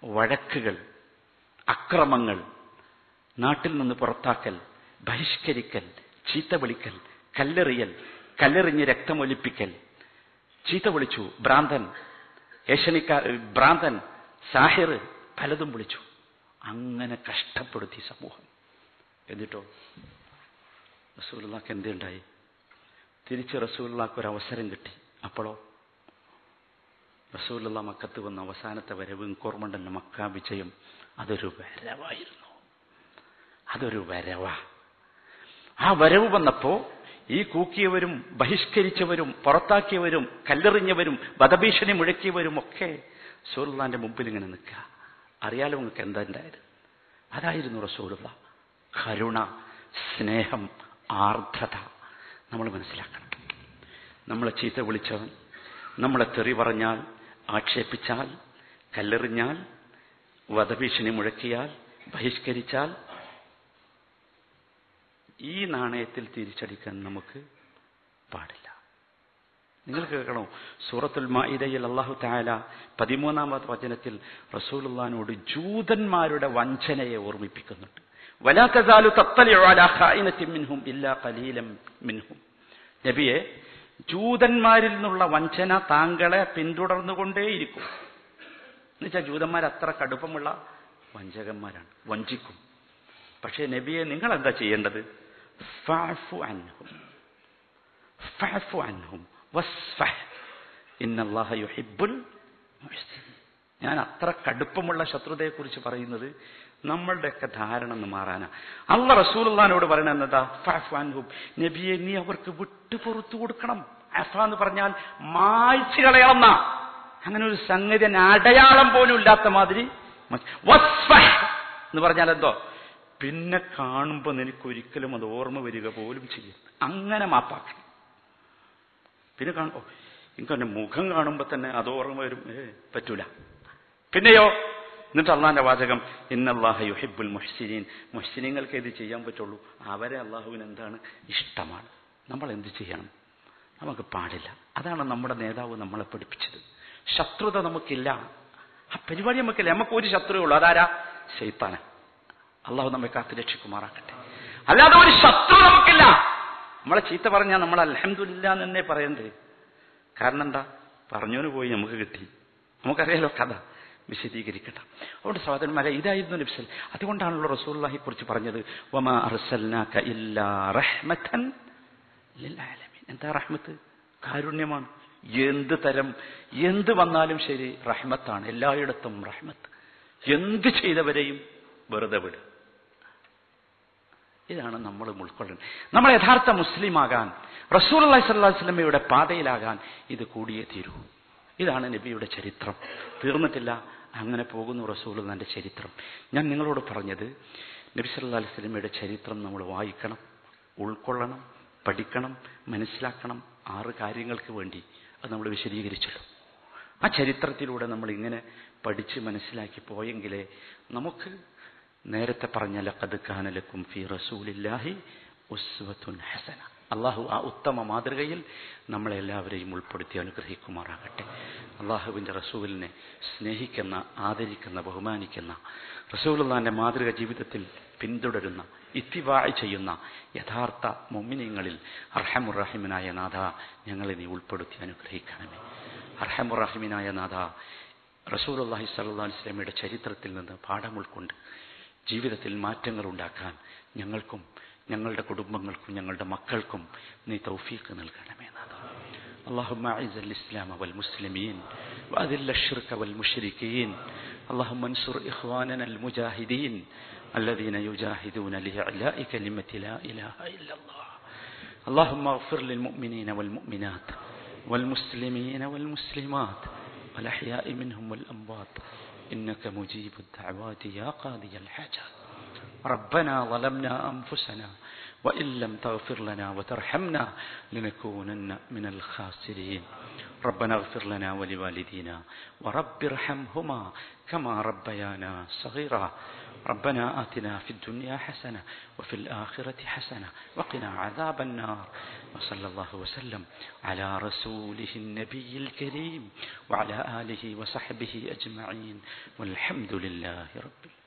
വഴക്കുകൾ അക്രമങ്ങൾ നാട്ടിൽ നിന്ന് പുറത്താക്കൽ ബഹിഷ്കരിക്കൽ ചീത്ത വിളിക്കൽ കല്ലെറിയൽ കല്ലെറിഞ്ഞ് രക്തമൊലിപ്പിക്കൽ. ചീത്ത വിളിച്ചു ഭ്രാന്തൻ ഏഷണിക്കാ ഭ്രാന്തൻ സാഹിർ പലതും വിളിച്ചു. അങ്ങനെ കഷ്ടപ്പെടുത്തി സമൂഹം. എന്നിട്ടോ? റസൂലുള്ളാക്ക് എന്തുണ്ടായി? തിരിച്ച് റസൂലുള്ളാക്ക് ഒരു അവസരം കിട്ടി. അപ്പോഴോ റസൂലുള്ള മക്കത്ത് വന്ന അവസാനത്തെ വരവ് കോർമണ്ടന്റെ മക്ക വിജയം അതൊരു വരവായിരുന്നു. അതൊരു വരവാ. ആ വരവ് വന്നപ്പോ ഈ കൂക്കിയവരും ബഹിഷ്കരിച്ചവരും പുറത്താക്കിയവരും കല്ലെറിഞ്ഞവരും വധഭീഷണി മുഴക്കിയവരും ഒക്കെ സൂറുള്ളാന്റെ മുമ്പിൽ ഇങ്ങനെ നിൽക്കുക. അറിയാലോ നിങ്ങൾക്ക് എന്താ ഉണ്ടായത്? അതായിരുന്നു റസൂലുള്ള കരുണ സ്നേഹം ആർദ്രത. നമ്മൾ മനസ്സിലാക്കണം. നമ്മളെ ചീത്ത വിളിച്ചവൻ നമ്മളെ തെറി പറഞ്ഞാൽ ആക്ഷേപിച്ചാൽ കല്ലെറിഞ്ഞാൽ വധഭീഷണി മുഴക്കിയാൽ ബഹിഷ്കരിച്ചാൽ ഈ നാണയത്തിൽ തിരിച്ചടിക്കാൻ നമുക്ക് പാടില്ല. നിങ്ങൾ കേൾക്കണോ? സൂറത്തുൽ മാഇദയിൽ അള്ളാഹു താല പതിമൂന്നാമത്തെ വചനത്തിൽ റസൂലുള്ളാനോട് ജൂതന്മാരുടെ വഞ്ചനയെ ഓർമ്മിപ്പിക്കുന്നുണ്ട്. നബിയെ ജൂതന്മാരിൽ നിന്നുള്ള വഞ്ചന താങ്കളെ പിന്തുടർന്നുകൊണ്ടേയിരിക്കും. എന്നുവെച്ചാൽ ജൂതന്മാർ അത്ര കടുപ്പമുള്ള വഞ്ചകന്മാരാണ് വഞ്ചിക്കും. പക്ഷേ നബിയെ നിങ്ങൾ എന്താ ചെയ്യേണ്ടത്? ഫഅഫു അൻഹും ഫഅഫു അൻഹും വസ്ഫഹ് ഇന്നല്ലാഹ മുഹ്സിനീൻ ഞാൻ അത്ര കടുപ്പമുള്ള ശത്രുതയെക്കുറിച്ച് പറയുന്നത് നമ്മളുടെയൊക്കെ ധാരണ ഒന്ന് മാറാനാ. അള്ള റസൂലുള്ളാനോട് പറയണ എന്നതാ ഫഅഫു അൻഹും. നബിയെ നീ അവർക്ക് വിട്ടു പുറത്തു കൊടുക്കണം. അഫ എന്ന് പറഞ്ഞാൽ മായ്ച്ചു കളയണം അങ്ങനെ ഒരു സംഗതി അടയാളം പോലും ഇല്ലാത്ത മാതിരി. എന്ന് പറഞ്ഞാൽ എന്തോ? പിന്നെ കാണുമ്പോൾ നിനക്ക് ഒരിക്കലും അത് ഓർമ്മ വരിക പോലും ചെയ്യും. അങ്ങനെ മാപ്പാക്കണം. പിന്നെ കാണുമ്പോ എനിക്ക് എന്റെ മുഖം കാണുമ്പോൾ തന്നെ അത് ഓർമ്മ വരും. പറ്റൂല. പിന്നെയോ എന്നിട്ട് അള്ളാന്റെ വാചകം ഇന്നല്ലാഹ യുഹിബുൽ മുഹ്സിനീൻ. മുഹ്സിനീങ്ങൾക്ക് ഇത് ചെയ്യാൻ പറ്റുള്ളൂ. അവരെ അള്ളാഹുവിന് എന്താണ്? ഇഷ്ടമാണ്. നമ്മൾ എന്ത് ചെയ്യണം? നമുക്ക് പാടില്ല. അതാണ് നമ്മുടെ നേതാവ് നമ്മളെ പഠിപ്പിച്ചത്. ശത്രുത നമുക്കില്ല. ആ പരിപാടി നമുക്കില്ല. നമുക്ക് ഒരു ശത്രുവേ ഉള്ളൂ. അതാരാ? ശൈത്താന. അള്ളാഹു നമ്മെ കാത്തു രക്ഷിക്കുമാറാക്കട്ടെ. അല്ലാതെ ഒരു ശത്രു നമുക്കില്ല. നമ്മളെ ചീത്ത പറഞ്ഞാൽ നമ്മൾ അലഹമില്ല എന്നെ പറയണ്ടേ. കാരണം എന്താ? പറഞ്ഞോന് പോയി നമുക്ക് കിട്ടി. നമുക്കറിയാലോ കഥ. വിശദീകരിക്കട്ടെ. അതുകൊണ്ട് സഹോദരന്മാരെ ഇതായിരുന്നു നബ്സൽ അതുകൊണ്ടാണല്ലോ റസൂല്ലാഹി കുറിച്ച് പറഞ്ഞത്. എന്താ റഹ്മത്ത്? കാരുണ്യമാണ്. എന്ത് തരം എന്ത് വന്നാലും ശരി റഹ്മത്താണ്. എല്ലായിടത്തും റഹ്മത്ത്. എന്ത് ചെയ്തവരെയും വെറുതെ വിടും. ഇതാണ് നമ്മൾ ഉൾക്കൊള്ളുന്നത് നമ്മൾ യഥാർത്ഥ മുസ്ലിമാകാൻ റസൂൽ അള്ളഹി സ്വല്ലാ വസ്ലമയുടെ പാതയിലാകാൻ ഇത് കൂടിയേ തീരൂ. ഇതാണ് നബിയുടെ ചരിത്രം. തീർന്നിട്ടില്ല അങ്ങനെ പോകുന്നു റസൂൽ എന്നെ ചരിത്രം. ഞാൻ നിങ്ങളോട് പറഞ്ഞത് നബി സല്ലാ അലൈഹി സ്വലമയുടെ ചരിത്രം നമ്മൾ വായിക്കണം ഉൾക്കൊള്ളണം പഠിക്കണം മനസ്സിലാക്കണം ആറ് കാര്യങ്ങൾക്ക് വേണ്ടി. അത് നമ്മൾ വിശദീകരിച്ചല്ലോ. ആ ചരിത്രത്തിലൂടെ നമ്മൾ ഇങ്ങനെ പഠിച്ച് മനസ്സിലാക്കി പോയെങ്കിലേ നമുക്ക് നേരത്തെ പറഞ്ഞ ലഖദ് കാനലക്കും ഫി റസൂലില്ലാഹി ഉസ്വത്തുൻ ഹസന. അള്ളാഹു ആ ഉത്തമ മാതൃകയിൽ നമ്മളെല്ലാവരെയും ഉൾപ്പെടുത്തി അനുഗ്രഹിക്കുമാറാകട്ടെ. അള്ളാഹുവിന്റെ റസൂലിനെ സ്നേഹിക്കുന്ന ആദരിക്കുന്ന ബഹുമാനിക്കുന്ന റസൂലുള്ളാന്റെ മാതൃക ജീവിതത്തിൽ പിന്തുടരുന്ന ഇത്തിവാഴ് ചെയ്യുന്ന യഥാർത്ഥ മൊമ്മിനിങ്ങളിൽ അർഹമുറഹിമിനായ നാഥ ഞങ്ങളെ നീ ഉൾപ്പെടുത്തി അനുഗ്രഹിക്കണമേ. അർഹമുറഹിമിനായ നാഥ റസൂലുള്ളാഹി സല്ലല്ലാഹു അലൈഹി വസല്ലമയുടെ ചരിത്രത്തിൽ നിന്ന് പാഠം ഉൾക്കൊണ്ട് ജീവിതത്തിൽ മാറ്റങ്ങൾ ഉണ്ടാക്കാൻ ഞങ്ങൾക്കും ഞങ്ങളുടെ കുടുംബങ്ങൾക്കും ഞങ്ങളുടെ മക്കൾക്കും നീ തൗഫീഖ് നൽകണമേ നാഥ اللهم أعز الإسلام والمسلمين وأذل الشرك والمشركين اللهم انصر إخواننا المجاهدين الذين يجاهدون لإعلاء كلمة لا إله إلا الله اللهم اغفر للمؤمنين والمؤمنات والمسلمين والمسلمات والأحياء منهم والأموات إنك مجيب الدعوات يا قاضي الحاجات. ربنا ظلمنا أنفسنا وإن لم تغفر لنا وترحمنا لنكونن من الخاسرين. ربنا اغفر لنا ولوالدينا ورب ارحمهما كما ربيانا صغيرا. ربنا آتنا في الدنيا حسنة وفي الآخرة حسنة وقنا عذاب النار وصلى الله وسلم على رسوله النبي الكريم وعلى آله وصحبه أجمعين والحمد لله رب العالمين